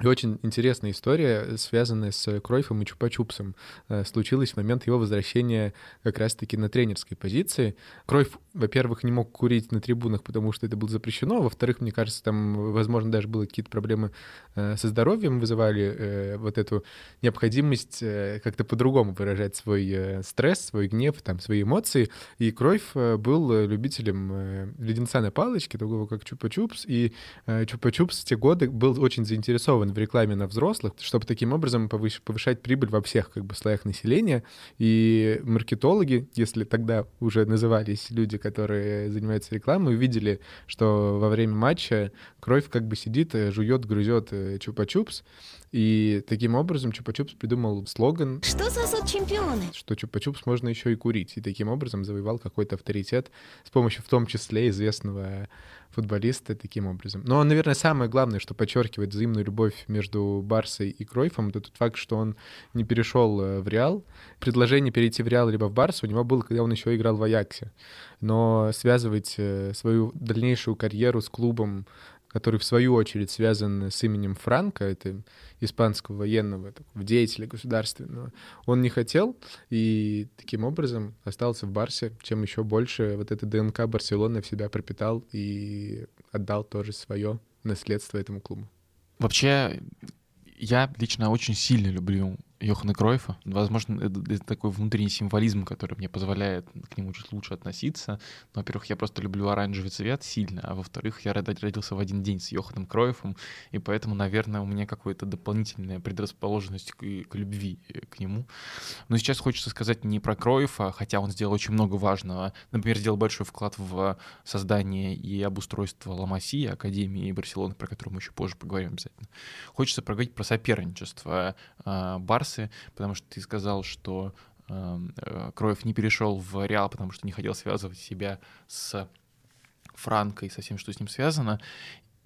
и очень интересная история, связанная с Кройфом и Чупа-Чупсом, э, случилась в момент его возвращения как раз-таки на тренерской позиции. Кройф, во-первых, не мог курить на трибунах, потому что это было запрещено, во-вторых, мне кажется, там, возможно, даже было какие-то проблемы э, со здоровьем, вызывали э, вот эту необходимость как-то по-другому выражать свой стресс, свой гнев, там, свои эмоции. И Кройф был любителем леденца на палочке, такого как Чупа-Чупс, и Чупа-Чупс в те годы был очень заинтересован в рекламе на взрослых, чтобы таким образом повышать прибыль во всех как бы слоях населения. И маркетологи, если тогда уже назывались люди, которые занимаются рекламой, увидели, что во время матча кровь как бы сидит, жует, грызет э, чупа-чупс, и таким образом Чупа-Чупс придумал слоган «Что сосут чемпионы?» Что Чупа-Чупс можно еще и курить. И таким образом завоевал какой-то авторитет с помощью в том числе известного футболиста таким образом. Но, наверное, самое главное, что подчеркивает взаимную любовь между Барсой и Кройфом, это тот факт, что он не перешел э, в Реал. Предложение перейти в Реал либо в Барсу у него было, когда он еще играл в Аяксе. Но связывать э, свою дальнейшую карьеру с клубом который в свою очередь связан с именем Франка, это испанского военного такого деятеля государственного, он не хотел и таким образом остался в Барсе, чем еще больше вот это ДНК Барселоны в себя пропитал и отдал тоже свое наследство этому клубу. Вообще, я лично очень сильно люблю Йохана Кройфа. Возможно, это, это такой внутренний символизм, который мне позволяет к нему чуть лучше относиться. Но, во-первых, я просто люблю оранжевый цвет сильно, а во-вторых, я родился в один день с Йоханом Кройфом, и поэтому, наверное, у меня какая-то дополнительная предрасположенность к, к любви э, к нему. Но сейчас хочется сказать не про Кройфа, хотя он сделал очень много важного. Например, сделал большой вклад в создание и обустройство Ламасии, Академии Барселоны, про которую мы еще позже поговорим обязательно. Хочется проговорить про соперничество э, Барсы, потому что ты сказал, что эм, э, Кроев не перешел в Реал, потому что не хотел связывать себя с Франко и со всем, что с ним связано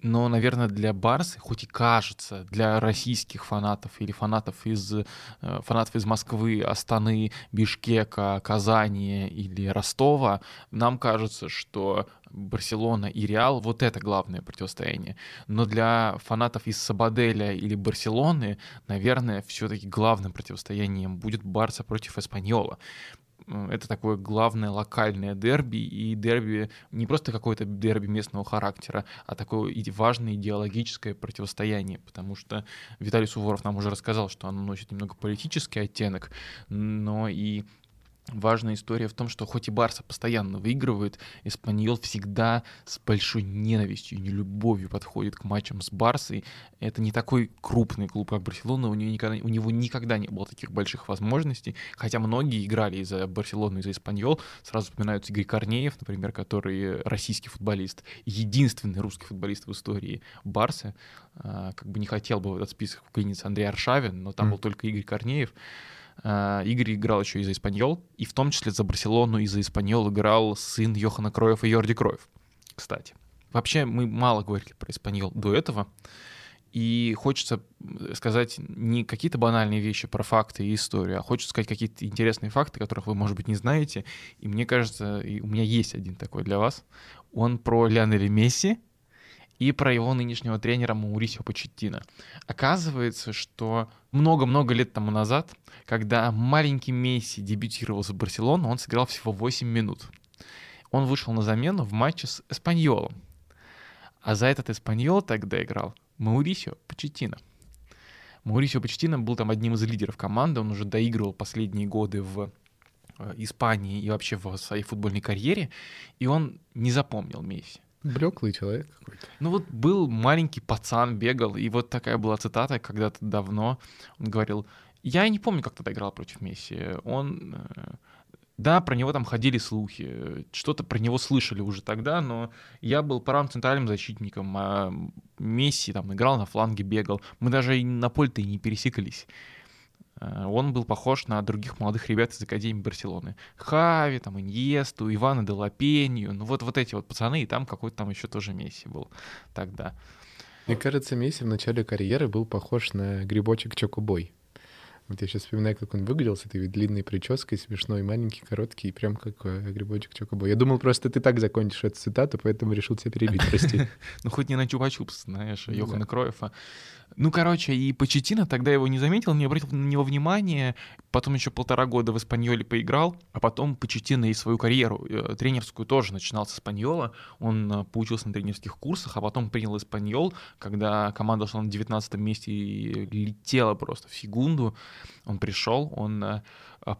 но, наверное, для Барсы, хоть и кажется, для российских фанатов или фанатов из, э, фанатов из Москвы, Астаны, Бишкека, Казани или Ростова, нам кажется, что Барселона и Реал — вот это главное противостояние. Но для фанатов из Сабаделя или Барселоны, наверное, все-таки главным противостоянием будет Барса против Эспаньола это такое главное локальное дерби, и дерби не просто какое-то дерби местного характера, а такое важное идеологическое противостояние, потому что Виталий Суворов нам уже рассказал, что оно носит немного политический оттенок, но и Важная история в том, что хоть и Барса постоянно выигрывает, Эспаньол всегда с большой ненавистью и нелюбовью подходит к матчам с Барсой. Это не такой крупный клуб, как Барселона, у него никогда, у него никогда не было таких больших возможностей, хотя многие играли из-за Барселоны, из-за Эспаньол. Сразу вспоминаются Игорь Корнеев, например, который российский футболист, единственный русский футболист в истории Барсы. А, как бы не хотел бы в этот список вклиниться Андрей Аршавин, но там mm. был только Игорь Корнеев. А, Игорь играл еще и за Испаньол, и в том числе за Барселону и за Испаньол играл сын Йохана Кроев и Йорди Кроев, кстати. Вообще мы мало говорили про Испаньол до этого, и хочется сказать не какие-то банальные вещи про факты и историю, а хочется сказать какие-то интересные факты, которых вы, может быть, не знаете. И мне кажется, у меня есть один такой для вас. Он про Лионеля Месси, и про его нынешнего тренера Маурисио Почеттино. Оказывается, что много-много лет тому назад, когда маленький Месси дебютировал за Барселону, он сыграл всего 8 минут. Он вышел на замену в матче с Эспаньолом. А за этот Эспаньол тогда играл Маурисио Почеттино. Маурисио Почеттино был там одним из лидеров команды, он уже доигрывал последние годы в э, Испании и вообще в своей футбольной карьере, и он не запомнил Месси. Блеклый человек какой-то. Ну вот был маленький пацан, бегал, и вот такая была цитата когда-то давно. Он говорил, я не помню, как тогда играл против Месси. Он... Э, да, про него там ходили слухи, что-то про него слышали уже тогда, но я был правым центральным защитником, а Месси там играл на фланге, бегал. Мы даже на поле-то и не пересекались. Э, он был похож на других молодых ребят из Академии Барселоны. Хави, там, Иньесту, Ивана Делапенью, ну вот, вот эти вот пацаны, и там какой-то там еще тоже Месси был тогда. Мне кажется, Месси в начале карьеры был похож на грибочек Чокобой. Вот я сейчас вспоминаю, как он выглядел с этой длинной прической, смешной, маленький, короткий, прям как э, грибочек Чокобой. Я думал, просто ты так закончишь эту цитату, поэтому решил тебя перебить, <laughs> прости. Ну, хоть не на Чупа-Чупс, знаешь, Йохана Кроефа. Ну, короче, и Почетина тогда его не заметил, не обратил на него внимания. Потом еще полтора года в Испаньоле поиграл, а потом Почетина и свою карьеру э, тренерскую тоже начинал с Испаньола. Он э, поучился на тренерских курсах, а потом принял Испаньол, когда команда шла на 19 месте и летела просто в секунду. Он пришел, он э,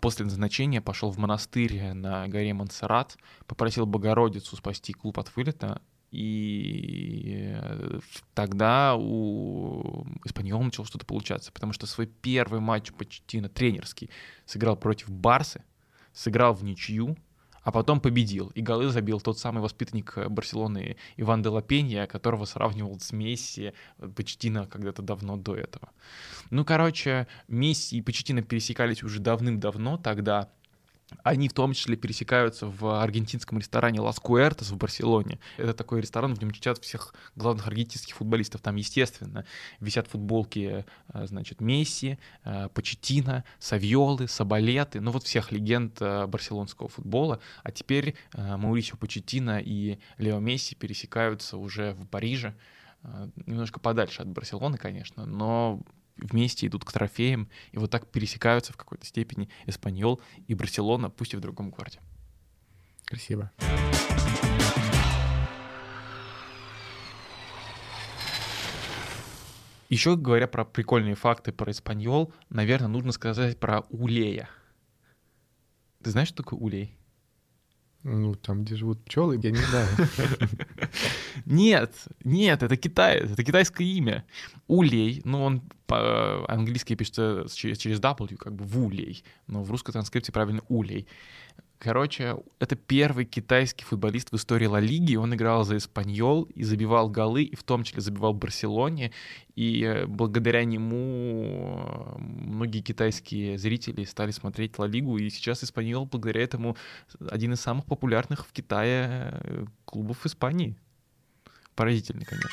после назначения пошел в монастырь на горе Монсеррат, попросил Богородицу спасти клуб от вылета, и э, тогда у Испаньола начало что-то получаться, потому что свой первый матч почти на тренерский сыграл против Барсы, сыграл в ничью, а потом победил. И голы забил тот самый воспитанник э, Барселоны Иван де Лапенья, которого сравнивал с Месси э, Почтина когда-то давно до этого. Ну, короче, Месси и Почтина пересекались уже давным-давно тогда, они в том числе пересекаются в аргентинском ресторане Лас Куэртес в Барселоне. Это такой ресторан, в нем читают всех главных аргентинских футболистов. Там, естественно, висят футболки, э, значит, Месси, э, Почетина, Савьолы, Сабалеты, ну вот всех легенд э, барселонского футбола. А теперь Маурисио Почетина и Лео Месси пересекаются уже в Париже, немножко подальше от Барселоны, конечно, но вместе идут к трофеям, и вот так пересекаются в какой-то степени Эспаньол и Барселона, пусть и в другом городе. Красиво. Еще говоря про прикольные факты про Испаньол, наверное, нужно сказать про Улея. Ты знаешь, что такое Улей? Ну, там, где живут пчелы, я не знаю. <laughs> Нет, нет, это китаец, это китайское имя. Улей, ну, он по-английски пишется через W, как бы вулей, но в русской транскрипции правильно улей. Короче, это первый китайский футболист в истории Ла Лиги. Он играл за Испаньол и забивал голы, и в том числе забивал Барселоне. И э, благодаря нему э, многие китайские зрители стали смотреть Ла Лигу. И сейчас Испаньол благодаря этому один из самых популярных в Китае э, клубов Испании. Поразительный, конечно.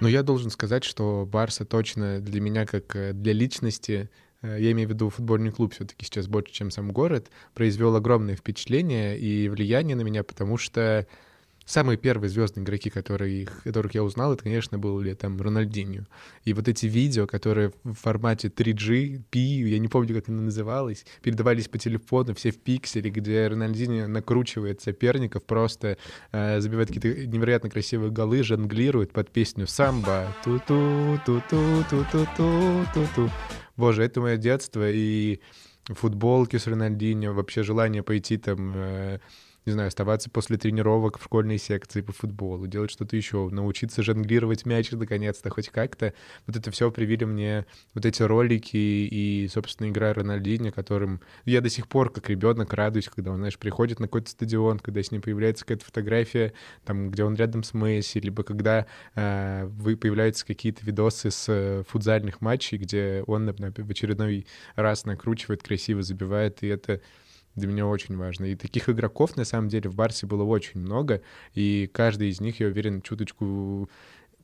Но я должен сказать, что Барса точно для меня, как для личности, я имею в виду футбольный клуб все-таки сейчас больше, чем сам город, произвел огромное впечатление и влияние на меня, потому что самые первые звездные игроки, которые, которых я узнал, это, конечно, был ли там Рональдинho. И вот эти видео, которые в формате 3G, P, я не помню, как оно называлось, передавались по телефону, все в пикселе, где Рональдинho накручивает соперников, просто э, забивает какие-то невероятно красивые голы, жонглирует под песню «Самба». Ту-ту, ту-ту, ту-ту-ту, ту-ту. Боже, это мое детство, и футболки с Рональдинho, вообще желание пойти там э, не знаю, оставаться после тренировок в школьной секции по футболу, делать что-то еще, научиться жонглировать мяч наконец-то хоть как-то. Вот это все привили мне вот эти ролики и, собственно, игра Рональдини, которым я до сих пор как ребенок радуюсь, когда он, знаешь, приходит на какой-то стадион, когда с ним появляется какая-то фотография, там, где он рядом с Месси, либо когда э, вы появляются какие-то видосы с э, футзальных матчей, где он, например, в очередной раз накручивает, красиво забивает, и это для меня очень важно. И таких игроков, на самом деле, в Барсе было очень много, и каждый из них, я уверен, чуточку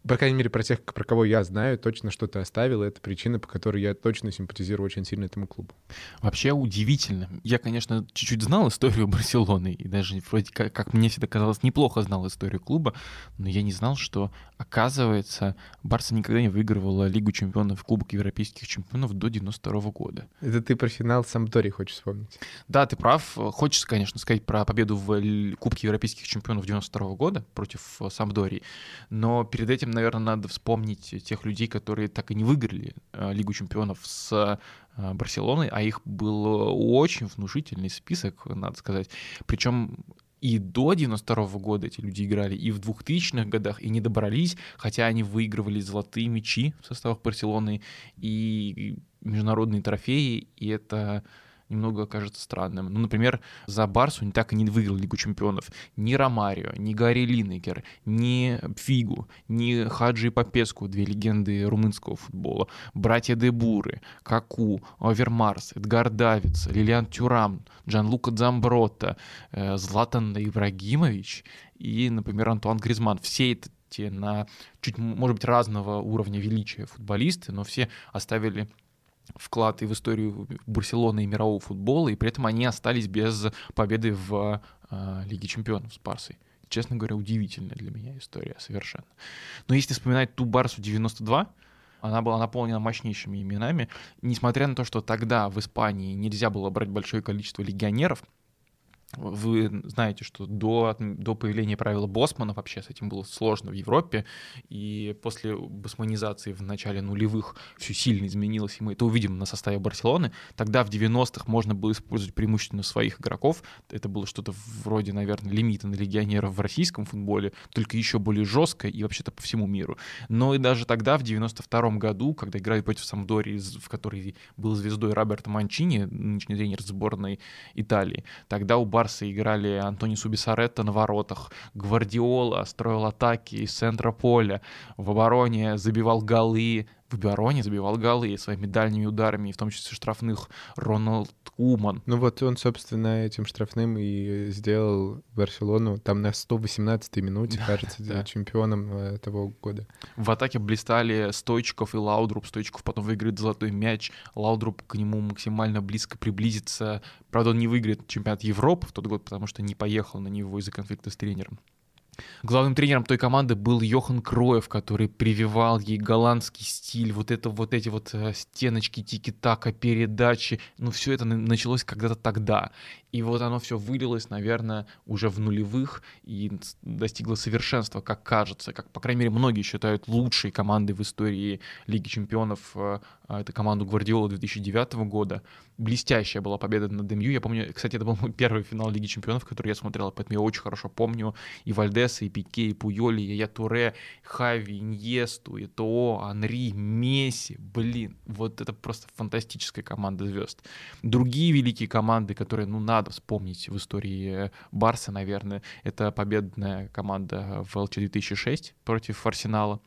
по крайней мере, про тех, про кого я знаю, точно что-то оставил. Это причина, по которой я точно симпатизирую очень сильно этому клубу. Вообще удивительно. Я, конечно, чуть-чуть знал историю <laughs> Барселоны, и даже вроде как, как мне всегда казалось, неплохо знал историю клуба, но я не знал, что, оказывается, Барса никогда не выигрывала Лигу чемпионов, Кубок Европейских чемпионов до 92 -го года. Это ты про финал Самдори хочешь вспомнить? Да, ты прав. Хочется, конечно, сказать про победу в Кубке Европейских чемпионов 92 -го года против Самдории, но перед этим наверное, надо вспомнить тех людей, которые так и не выиграли э, Лигу чемпионов с э, Барселоной, а их был очень внушительный список, надо сказать. Причем и до 92 -го года эти люди играли, и в 2000-х годах, и не добрались, хотя они выигрывали золотые мячи в составах Барселоны и международные трофеи, и это немного кажется странным. Ну, например, за Барсу не так и не выиграл Лигу чемпионов ни Ромарио, ни Гарри Линнекер, ни Фигу, ни Хаджи Папеску, две легенды румынского футбола, братья Дебуры, Каку, Овермарс, Эдгар Давиц, Лилиан Тюрам, Джан Лука Дзамброта, э, Златан Ибрагимович и, например, Антуан Гризман. Все это те на чуть, может быть, разного уровня величия футболисты, но все оставили вклад и в историю Барселоны и мирового футбола, и при этом они остались без победы в э, Лиге чемпионов с Барсой. Честно говоря, удивительная для меня история совершенно. Но если вспоминать ту Барсу 92, она была наполнена мощнейшими именами. Несмотря на то, что тогда в Испании нельзя было брать большое количество легионеров, вы знаете, что до, до появления правила Босмана вообще с этим было сложно в Европе, и после босманизации в начале нулевых все сильно изменилось, и мы это увидим на составе Барселоны. Тогда в 90-х можно было использовать преимущественно своих игроков. Это было что-то вроде, наверное, лимита на легионеров в российском футболе, только еще более жестко и вообще-то по всему миру. Но и даже тогда, в 92-м году, когда играли против Самдори, в которой был звездой Роберто Манчини, нынешний тренер сборной Италии, тогда у Барса играли Антони Субисаретто на воротах, Гвардиола строил атаки из центра поля, в обороне забивал голы, в обороне забивал голы своими дальними ударами, в том числе штрафных, Роналд Куман. Ну вот он, собственно, этим штрафным и сделал Барселону там на 118-й минуте, да, кажется, да. чемпионом э, того года. В атаке блистали Стойчиков и Лаудруп. Стойчиков потом выиграет золотой мяч, Лаудруп к нему максимально близко приблизится. Правда, он не выиграет чемпионат Европы в тот год, потому что не поехал на него из-за конфликта с тренером. Главным тренером той команды был Йохан Кроев, который прививал ей голландский стиль, вот это вот эти вот э, стеночки, тики-така, передачи. Ну, все это началось когда-то тогда. И вот оно все вылилось, наверное, уже в нулевых и достигло совершенства, как кажется, как, по крайней мере, многие считают лучшей командой в истории Лиги Чемпионов. Э, это команду Гвардиола 2009 года. Блестящая была победа над МЮ. Я помню, кстати, это был мой первый финал Лиги Чемпионов, который я смотрел, поэтому я очень хорошо помню и Вальдеса, и Пике, и Пуйоли, и Я Туре, Хави, Иньесту, и То, Анри, Месси. Блин, вот это просто фантастическая команда звезд. Другие великие команды, которые, ну, надо вспомнить в истории Барса, наверное, это победная команда в ЛЧ 2006 против Арсенала.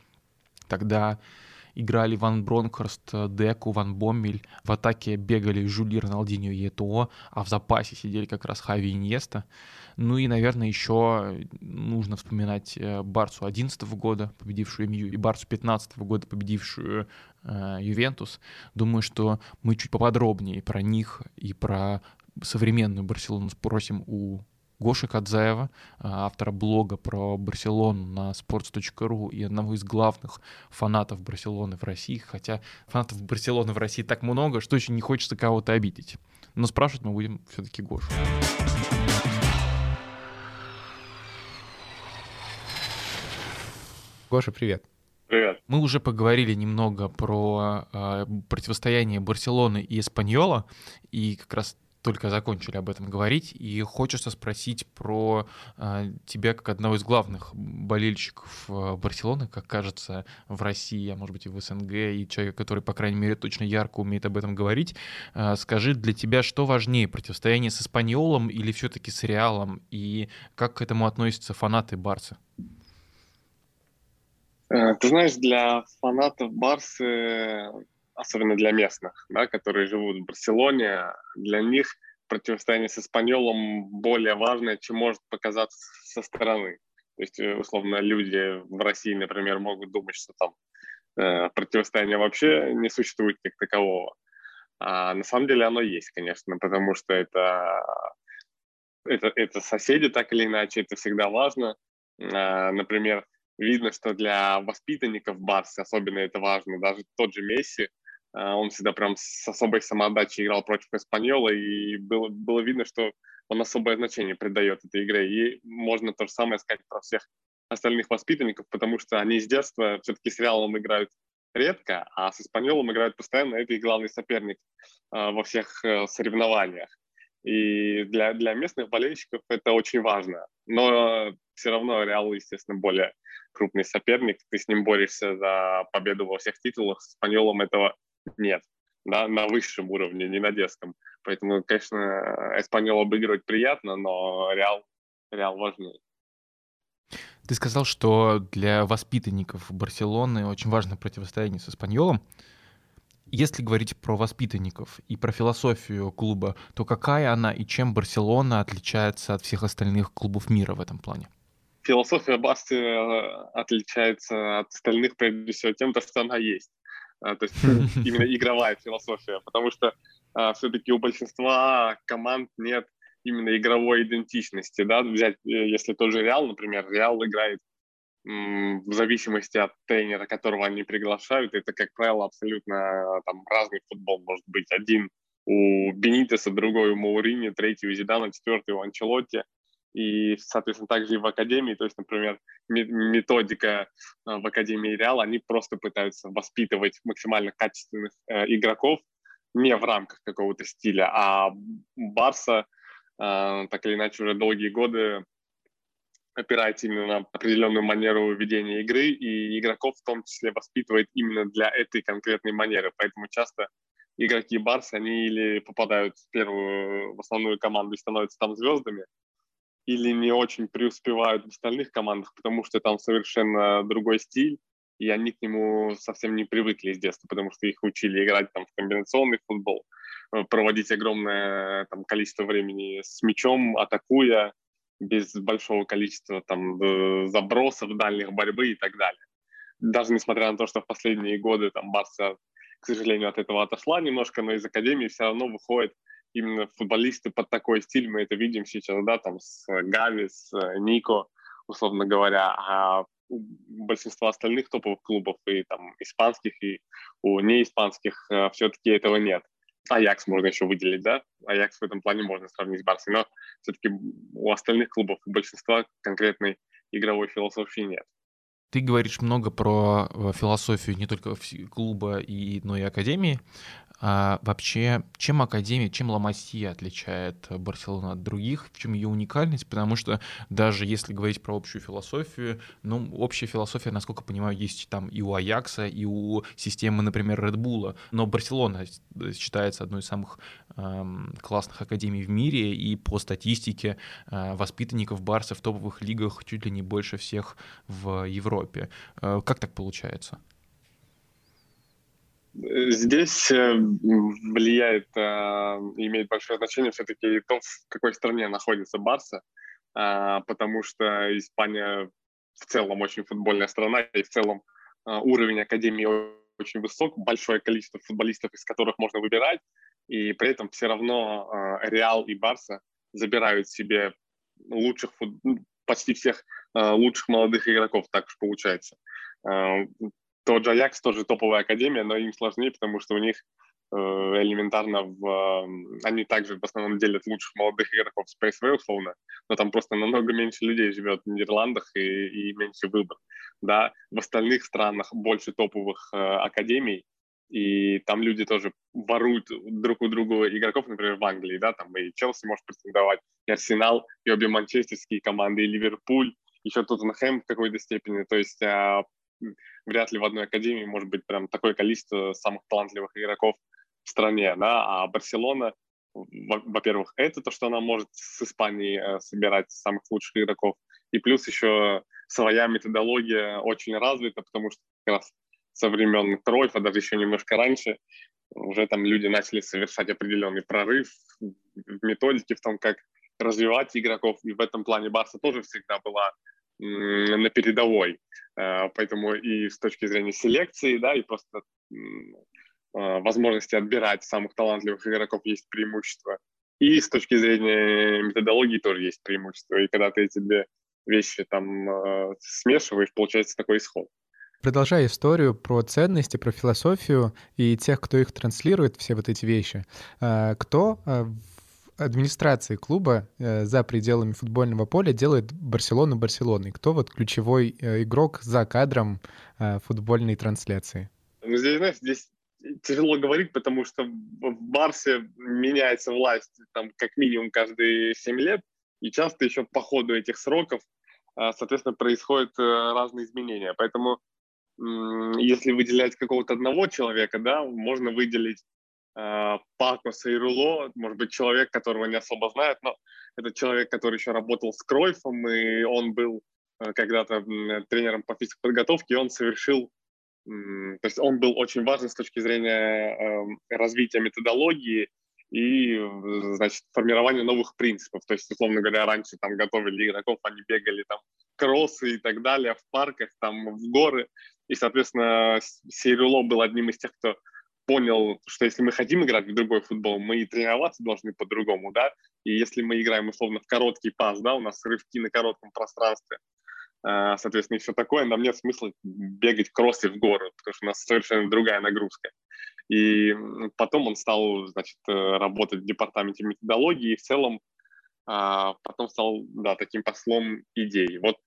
Тогда играли Ван Бронхорст, Деку, Ван Боммель. В атаке бегали Жюли, Роналдиньо и Этуо, а в запасе сидели как раз Хави и Иньеста. Ну и, наверное, еще нужно вспоминать э, Барсу 11 года, победившую МЮ, и Барсу 15 года, победившую э, Ювентус. Думаю, что мы чуть поподробнее про них и про современную Барселону спросим у Гоши Кадзаева, а, автора блога про Барселону на sports.ru и одного из главных фанатов Барселоны в России, хотя фанатов Барселоны в России так много, что очень не хочется кого-то обидеть. Но спрашивать мы будем все-таки Гошу. Гоша, привет. Привет. Мы уже поговорили немного про э, противостояние Барселоны и Эспаньола, и как раз только закончили об этом говорить, и хочется спросить про э, тебя как одного из главных болельщиков э, Барселоны, как кажется, в России, а может быть и в СНГ, и человека, который, по крайней мере, точно ярко умеет об этом говорить. Э, скажи, для тебя что важнее, противостояние с Испаньолом или все-таки с Реалом, и как к этому относятся фанаты Барса? Э, ты знаешь, для фанатов Барсы особенно для местных, да, которые живут в Барселоне, для них противостояние с Испаньолом более важное, чем может показаться со стороны. То есть, э, условно, люди в России, например, могут думать, что там э, противостояние вообще не существует как такового. А на самом деле оно есть, конечно, потому что это, это, это соседи, так или иначе, это всегда важно. А, например, видно, что для воспитанников Барса особенно это важно. Даже тот же Месси, он всегда прям с особой самоотдачей играл против Испаньола, и было, было видно, что он особое значение придает этой игре. И можно то же самое сказать про всех остальных воспитанников, потому что они с детства все-таки с Реалом играют редко, а с Испаньолом играют постоянно. Это их главный соперник э, во всех э, соревнованиях. И для, для местных болельщиков это очень важно. Но все равно Реал, естественно, более крупный соперник. Ты с ним борешься за победу во всех титулах. С Испаньолом этого нет, да, на высшем уровне, не на детском. Поэтому, конечно, Эспаньол обыгрывать приятно, но Реал, Реал важнее. Ты сказал, что для воспитанников Барселоны очень важно противостояние с Испаньолом. Если говорить про воспитанников и про философию клуба, то какая она и чем Барселона отличается от всех остальных клубов мира в этом плане? Философия Басты э, отличается от остальных прежде всего тем, что она есть. А, то есть <laughs> именно игровая философия, потому что а, все-таки у большинства команд нет именно игровой идентичности, да, взять, э, если тот же Реал, например, Реал играет в зависимости от тренера, которого они приглашают, это, как правило, абсолютно там разный футбол может быть. Один у Бенитеса, другой у Маурини, третий у Зидана, четвертый у Анчелотти и, соответственно, также и в академии, то есть, например, методика э, в академии Реал, они просто пытаются воспитывать максимально качественных э, игроков не в рамках какого-то стиля, а Барса, э, так или иначе, уже долгие годы опирается именно на определенную манеру ведения игры, и игроков в том числе воспитывает именно для этой конкретной манеры. Поэтому часто игроки Барса, они или попадают в первую, в основную команду и становятся там звездами, или не очень преуспевают в остальных командах, потому что там совершенно другой стиль, и они к нему совсем не привыкли с детства, потому что их учили играть там в комбинационный футбол, э, проводить огромное там, количество времени с мячом, атакуя, без большого количества там э, забросов, дальних борьбы и так далее. Даже несмотря на то, что в последние годы там Барса, к сожалению, от этого отошла немножко, но из Академии все равно выходит именно футболисты под такой стиль, мы это видим сейчас, да, там с Гави, с э, Нико, условно говоря, а у большинства остальных топовых клубов и там испанских, и у неиспанских э, все-таки этого нет. Аякс можно еще выделить, да? Аякс в этом плане можно сравнить с Барсой, но все-таки у остальных клубов, у большинства конкретной игровой философии нет. Ты говоришь много про э, философию не только клуба, и, но и академии. А вообще, чем Академия, чем Ламасия отличает Барселону от других, в чем ее уникальность? Потому что даже если говорить про общую философию, ну, общая философия, насколько понимаю, есть там и у Аякса, и у системы, например, Редбула. Но Барселона считается одной из самых эм, классных академий в мире, и по статистике э, воспитанников Барса в топовых лигах чуть ли не больше всех в Европе. Э, как так получается? Здесь э, влияет, а, имеет большое значение все-таки то, в какой стране находится Барса, а, потому что Испания в целом очень футбольная страна, и в целом уровень Академии очень высок, большое количество футболистов, из которых можно выбирать, и при этом все равно Реал и Барса забирают себе лучших, почти всех лучших молодых игроков, так уж получается тот же Аякс тоже топовая академия, но им сложнее, потому что у них э, элементарно в, они также в основном делят лучших молодых игроков с PSV условно, но там просто намного меньше людей живет в Нидерландах и, и меньше выбор. Да, в остальных странах больше топовых э, академий, и там люди тоже воруют друг у друга игроков, например, в Англии, да, там и Челси может претендовать, и Арсенал, и обе манчестерские команды, и Ливерпуль, еще Тоттенхэм в какой-то степени, то есть а, вряд ли в одной академии может быть прям такое количество самых талантливых игроков в стране, да, а Барселона, во-первых, это то, что она может с Испании э, собирать самых лучших игроков, и плюс еще своя методология очень развита, потому что как раз со времен Кройфа, даже еще немножко раньше, уже там люди начали совершать определенный прорыв в методике, в том, как развивать игроков, и в этом плане Барса тоже всегда была на передовой. Э, поэтому и с точки зрения селекции, да, и просто э, возможности отбирать самых талантливых игроков есть преимущество. И с точки зрения методологии тоже есть преимущество. И когда ты эти две вещи там э, смешиваешь, получается такой исход. Продолжая историю про ценности, про философию и тех, кто их транслирует, все вот эти вещи, кто администрации клуба э, за пределами футбольного поля делает Барселону Барселоной? Кто вот ключевой э, игрок за кадром э, футбольной трансляции? Ну, здесь, знаешь, здесь тяжело говорить, потому что в Барсе меняется власть там как минимум каждые 7 лет, и часто еще по ходу этих сроков, соответственно, происходят разные изменения. Поэтому если выделять какого-то одного человека, да, можно выделить Э, Пакоса и Руло, может быть, человек, которого не особо знают, но это человек, который еще работал с Кройфом, и он был э, когда-то тренером по физической подготовке, и он совершил, то есть он был очень важен с точки зрения эм, развития методологии и, значит, формирования новых принципов. То есть, условно говоря, раньше там готовили игроков, они бегали там кроссы и так далее в парках, там в горы, и, соответственно, Сейруло был одним из тех, кто понял, что если мы хотим играть в другой футбол, мы и тренироваться должны по-другому, да, и если мы играем условно в короткий пас, да, у нас рывки на коротком пространстве, э, соответственно, и все такое, нам нет смысла бегать кроссы в горы, потому что у нас совершенно другая нагрузка. И потом он стал, значит, э, работать в департаменте методологии, и в целом а, потом стал, да, таким послом идей. Вот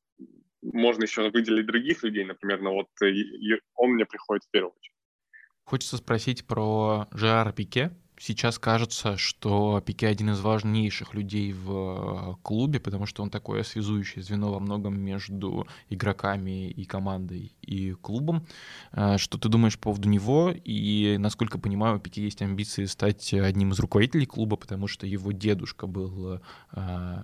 можно еще выделить других людей, например, но вот э, он мне приходит в первую очередь. Хочется спросить про Жерара Пике. Сейчас кажется, что Пике один из важнейших людей в э, клубе, потому что он такое связующее звено во многом между игроками и командой и клубом. Э, что ты думаешь по поводу него? И, насколько понимаю, у Пике есть амбиции стать одним из руководителей клуба, потому что его дедушка был э,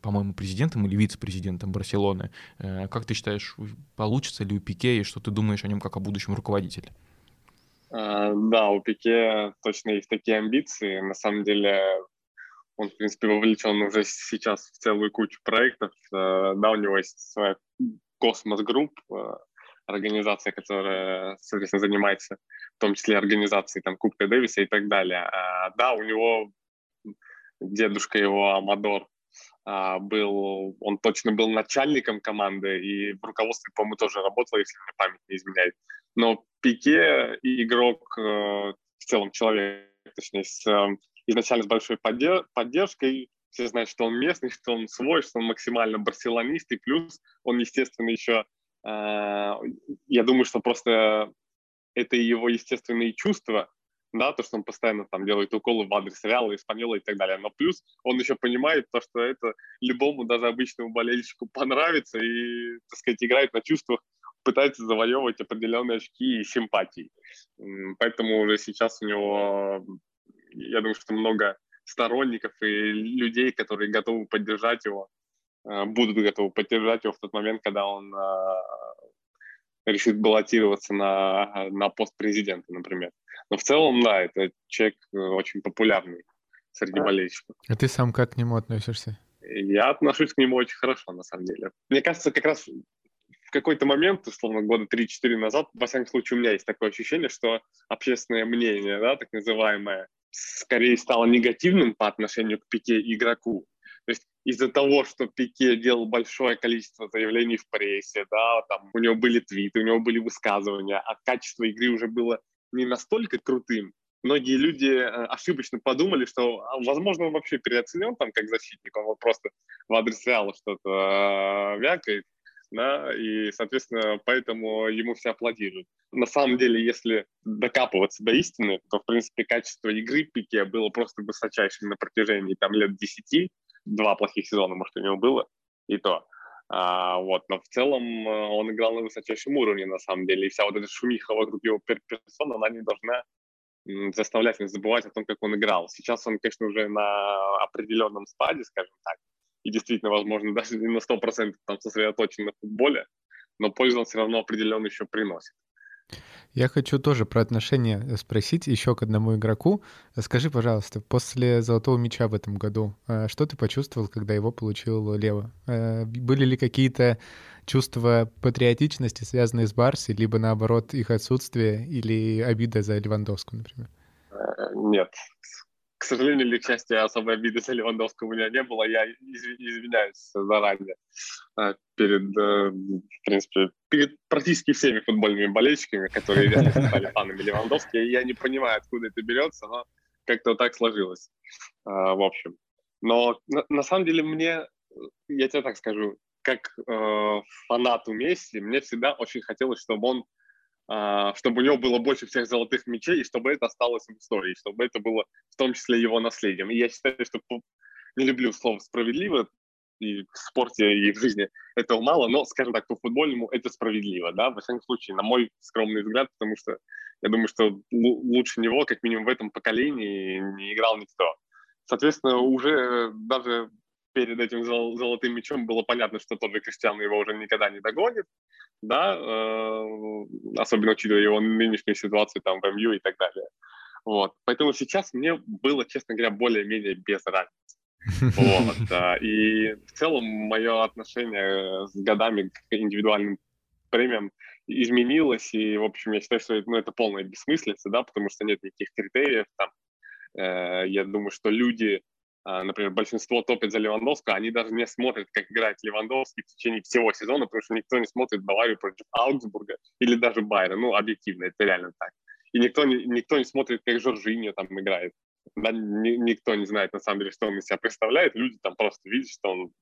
по-моему, президентом или вице-президентом Барселоны. Как ты считаешь, получится ли у Пике, и что ты думаешь о нем как о будущем руководителе? А, да, у Пике точно есть такие амбиции. На самом деле он, в принципе, вовлечен уже сейчас в целую кучу проектов. Э, да, у него есть своя Kosmos Group, э, организация, которая, соответственно, занимается в том числе организацией там, Кубка Дэвиса и так далее. А, да, у него дедушка его, Амадор, был, он точно был начальником команды и в руководстве, по-моему, тоже работал, если мне память не изменяет. Но Пике игрок, э, в целом человек точнее, с, э, изначально с большой поддержкой. Все знают, что он местный, <laughs> что он свой, что он максимально барселонист, и плюс он, естественно, еще, э, я думаю, что просто это его естественные чувства, да, то, что он постоянно там делает уколы в адрес Реала, Испаньола и так далее. Но плюс он еще понимает то, что это любому, даже обычному болельщику понравится и, так сказать, играет на чувствах, пытается завоевывать определенные очки и симпатии. Поэтому уже сейчас у него, я думаю, что много сторонников и людей, которые готовы поддержать его, э, будут готовы поддержать его в тот момент, когда он э, решит баллотироваться на, на пост президента, например. Но в целом, да, это человек э, очень популярный среди болельщиков. А ты сам как к нему относишься? Я отношусь к нему очень хорошо, на самом деле. Мне кажется, как раз в какой-то момент, условно, года 3-4 назад, во всяком случае, у меня есть такое ощущение, что общественное мнение, да, так называемое, скорее стало негативным по отношению к Пике игроку. То есть из-за того, что Пике делал большое количество заявлений в прессе, да, там у него были твиты, у него были высказывания, а качество игры уже было не настолько крутым, многие люди э, ошибочно подумали, что, а, возможно, он вообще переоценен там как защитник, он вот просто в адрес Реала что-то э, вякает, да, и, соответственно, поэтому ему все аплодируют. На самом деле, если докапываться до истины, то, в принципе, качество игры Пике было просто высочайшим на протяжении там лет десяти, два плохих сезона, может, у него было, и то. А, вот, но в целом э, он играл на высочайшем уровне, на самом деле, и вся вот эта шумиха вокруг его персона, она не должна заставлять нас забывать о том, как он играл. Сейчас он, конечно, уже на определенном спаде, скажем так, и действительно, возможно, <laughs> даже не на 100% там сосредоточен на футболе, но пользу он все равно определенно еще приносит. Я хочу тоже про отношения э, спросить еще к одному игроку. Скажи, пожалуйста, после золотого мяча в этом году, э, что ты почувствовал, когда его получил Лево? Э, были ли какие-то чувства патриотичности, связанные с Барси, либо наоборот их отсутствие, или обида за Левандовскую, например? Нет, к сожалению или к счастью, особой обиды <laughs> за Левандовского у меня не было. Я извиняюсь заранее э, перед, э, в принципе, перед практически всеми футбольными болельщиками, которые реально стали <laughs> фанами Левандовского. Я не понимаю, откуда это берется, но как-то так сложилось, э, в общем. Но на, самом деле мне, я тебе так скажу, как фанату Месси, мне всегда очень хотелось, чтобы он чтобы у него было больше всех золотых мячей, и чтобы это осталось в истории, чтобы это было в том числе его наследием. И я считаю, что не люблю слово «справедливо», и в спорте, и в жизни этого мало, но, скажем так, по футбольному это справедливо, да, во всяком случае, на мой скромный взгляд, потому что я думаю, что лучше него, как минимум в этом поколении, не играл никто. Соответственно, уже даже перед этим золотым мячом было понятно, что тот же Криштиану его уже никогда не догонит, да, э, особенно учитывая его нынешнюю ситуацию там в МЮ и так далее. Вот. Поэтому сейчас мне было, честно говоря, более-менее без разницы. Вот. <laughs> И в целом мое отношение с годами к индивидуальным премиям изменилось, и, в общем, я считаю, что ну, это полная бессмыслица, да, потому что нет никаких критериев там. Э, я думаю, что люди например, большинство топит за Левандовского, они даже не смотрят, как играет Левандовский в течение всего сезона, потому что никто не смотрит Баварию против Аугсбурга или даже Байера. Ну, объективно, это реально так. И никто не, никто не смотрит, как Жоржиньо там играет. Да, ни, никто не знает, на самом деле, что он из себя представляет. Люди там просто видят, что он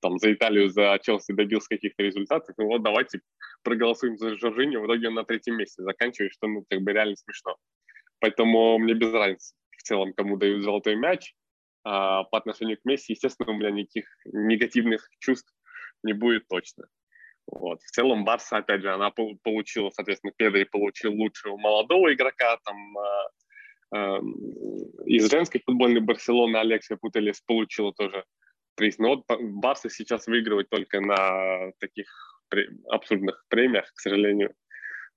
там за Италию, за Челси добился каких-то результатов. Ну вот давайте проголосуем за Жоржиньо. В итоге он на третьем месте заканчивает, что ну как бы реально смешно. Поэтому мне без разницы в целом, кому дают золотой мяч. А, по отношению к Месси, естественно, у меня никаких негативных чувств не будет точно. Вот. В целом Барса, опять же, она получила, соответственно, Педри получил лучшего молодого игрока, там э, э, из женской футбольной Барселоны Алексия Путелес получила тоже приз. Но вот Барса сейчас выигрывает только на таких абсурдных премиях, к сожалению.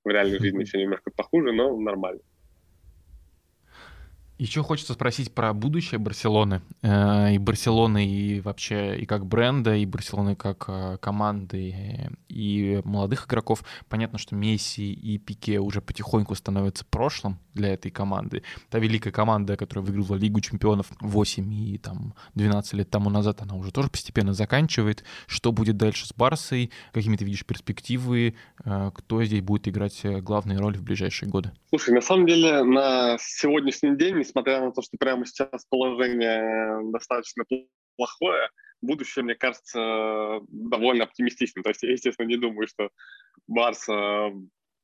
В реальной жизни <laughs> все немножко похуже, но нормально. Еще хочется спросить про будущее Барселоны. Э, и Барселоны, и вообще, и как бренда, и Барселоны как э, команды, и молодых игроков. Понятно, что Месси и Пике уже потихоньку становятся прошлым для этой команды. Та великая команда, которая выиграла Лигу чемпионов 8 и там 12 лет тому назад, она уже тоже постепенно заканчивает. Что будет дальше с Барсой? Какими ты видишь перспективы? Э, кто здесь будет играть главную роль в ближайшие годы? Слушай, на самом деле на сегодняшний день, несмотря на то, что прямо сейчас положение достаточно плохое, будущее, мне кажется, довольно оптимистичным. То есть я, естественно, не думаю, что Барса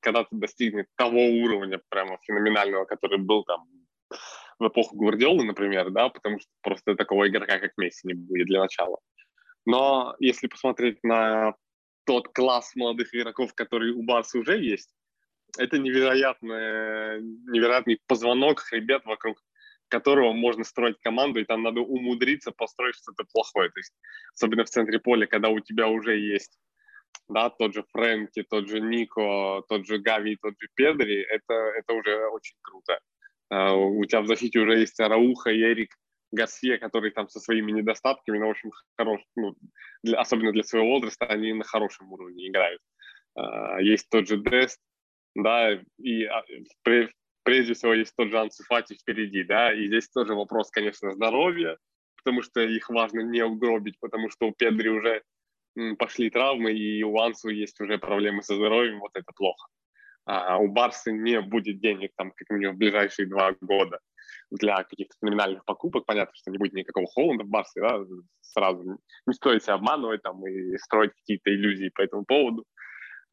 когда-то достигнет того уровня прямо феноменального, который был там в эпоху Гвардиолы, например, да, потому что просто такого игрока, как Месси, не будет для начала. Но если посмотреть на тот класс молодых игроков, который у Барса уже есть, это невероятный, невероятный позвонок, хребет, вокруг которого можно строить команду, и там надо умудриться построить что-то плохое. То есть, особенно в центре поля, когда у тебя уже есть да, тот же Фрэнки, тот же Нико, тот же Гави, тот же Педри, это, это уже очень круто. Uh, у тебя в защите уже есть Рауха и Эрик Гарсия, которые там со своими недостатками, но, в общем, хорош, ну, для, особенно для своего возраста, они на хорошем уровне играют. Uh, есть тот же Дест, да, и а, прежде всего есть тот же Ансуфати впереди, да, и здесь тоже вопрос, конечно, здоровья, потому что их важно не угробить, потому что у Педри уже пошли травмы, и у Ансу есть уже проблемы со здоровьем, вот это плохо. А у Барсы не будет денег там как минимум в ближайшие два года для каких-то феноменальных покупок. Понятно, что не будет никакого Холланда в Барсе, да, сразу не стоит себя обманывать там и строить какие-то иллюзии по этому поводу.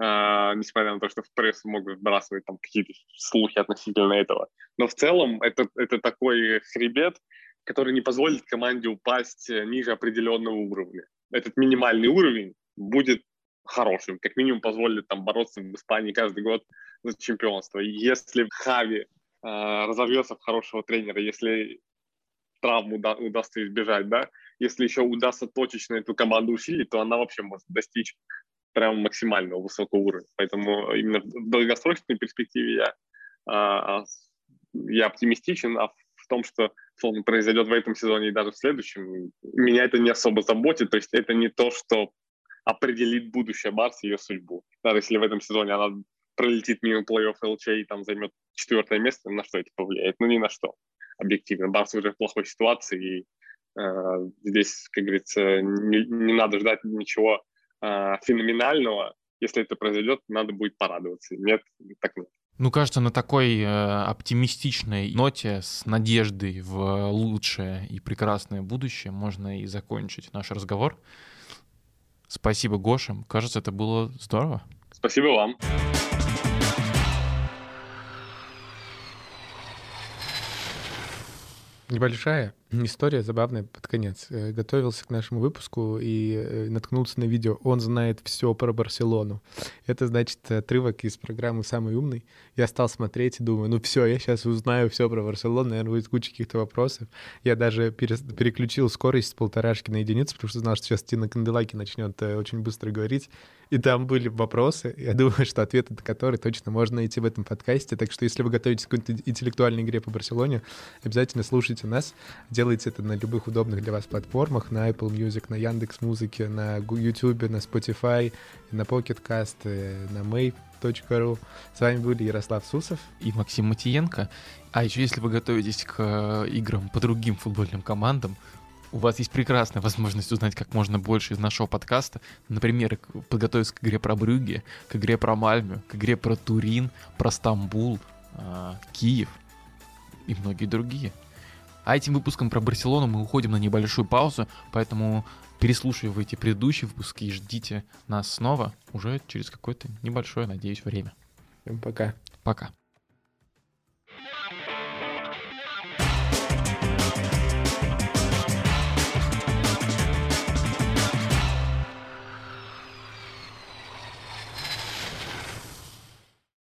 Uh, несмотря на то, что в прессу могут вбрасывать там какие-то слухи относительно этого. Но в целом это, это такой хребет, который не позволит команде упасть ниже определенного уровня этот минимальный уровень будет хорошим, как минимум позволит там бороться в Испании каждый год за чемпионство. И если Хави э, разовьется в хорошего тренера, если травму уда- удастся избежать, да, если еще удастся точечно эту команду усилить, то она вообще может достичь прям максимального высокого уровня. Поэтому именно в долгосрочной перспективе я, э, я оптимистичен, а в том, что условно, произойдет в этом сезоне и даже в следующем, меня это не особо заботит. То есть это не то, что определит будущее Барса, ее судьбу. Даже если в этом сезоне она пролетит мимо плей-офф ЛЧ и там займет четвертое место, на что это повлияет? Ну, ни на что, объективно. Барс уже в плохой ситуации, и э, здесь, как говорится, не, не надо ждать ничего э, феноменального. Если это произойдет, надо будет порадоваться. Нет, так нет. Ну, кажется, на такой э, оптимистичной ноте с надеждой в лучшее и прекрасное будущее можно и закончить наш разговор. Спасибо, Гоша. Кажется, это было здорово. Спасибо вам. Небольшая история забавная под конец. Э, готовился к нашему выпуску и э, наткнулся на видео «Он знает все про Барселону». Это, значит, отрывок из программы «Самый умный». Я стал смотреть и думаю, ну все, я сейчас узнаю все про Барселону, наверное, будет куча каких-то вопросов. Я даже переключил скорость с полторашки на единицу, потому что знал, что сейчас Тина Канделаки начнет э, очень быстро говорить. И там были вопросы. Я думаю, что ответы на которые точно можно найти в этом подкасте. Так что если вы готовитесь к какой-то интеллектуальной игре по Барселоне, обязательно слушайте нас. Делайте это на любых удобных для вас платформах, на Apple Music, на Яндекс Музыке, на YouTube, на Spotify, на Pocket Cast, э, на Mave.ru. С вами были Ярослав Сусов и Максим Матиенко. А еще если вы готовитесь к э, играм по другим футбольным командам, у вас есть прекрасная возможность узнать как можно больше из нашего подкаста. Например, подготовиться к игре про Брюги, к игре про Мальмю, к игре про Турин, про Стамбул, э, Киев и многие другие. А этим выпуском про Барселону мы уходим на небольшую паузу, поэтому переслушивайте предыдущие выпуски и ждите нас снова уже через какое-то небольшое, надеюсь, время. Всем пока. Пока.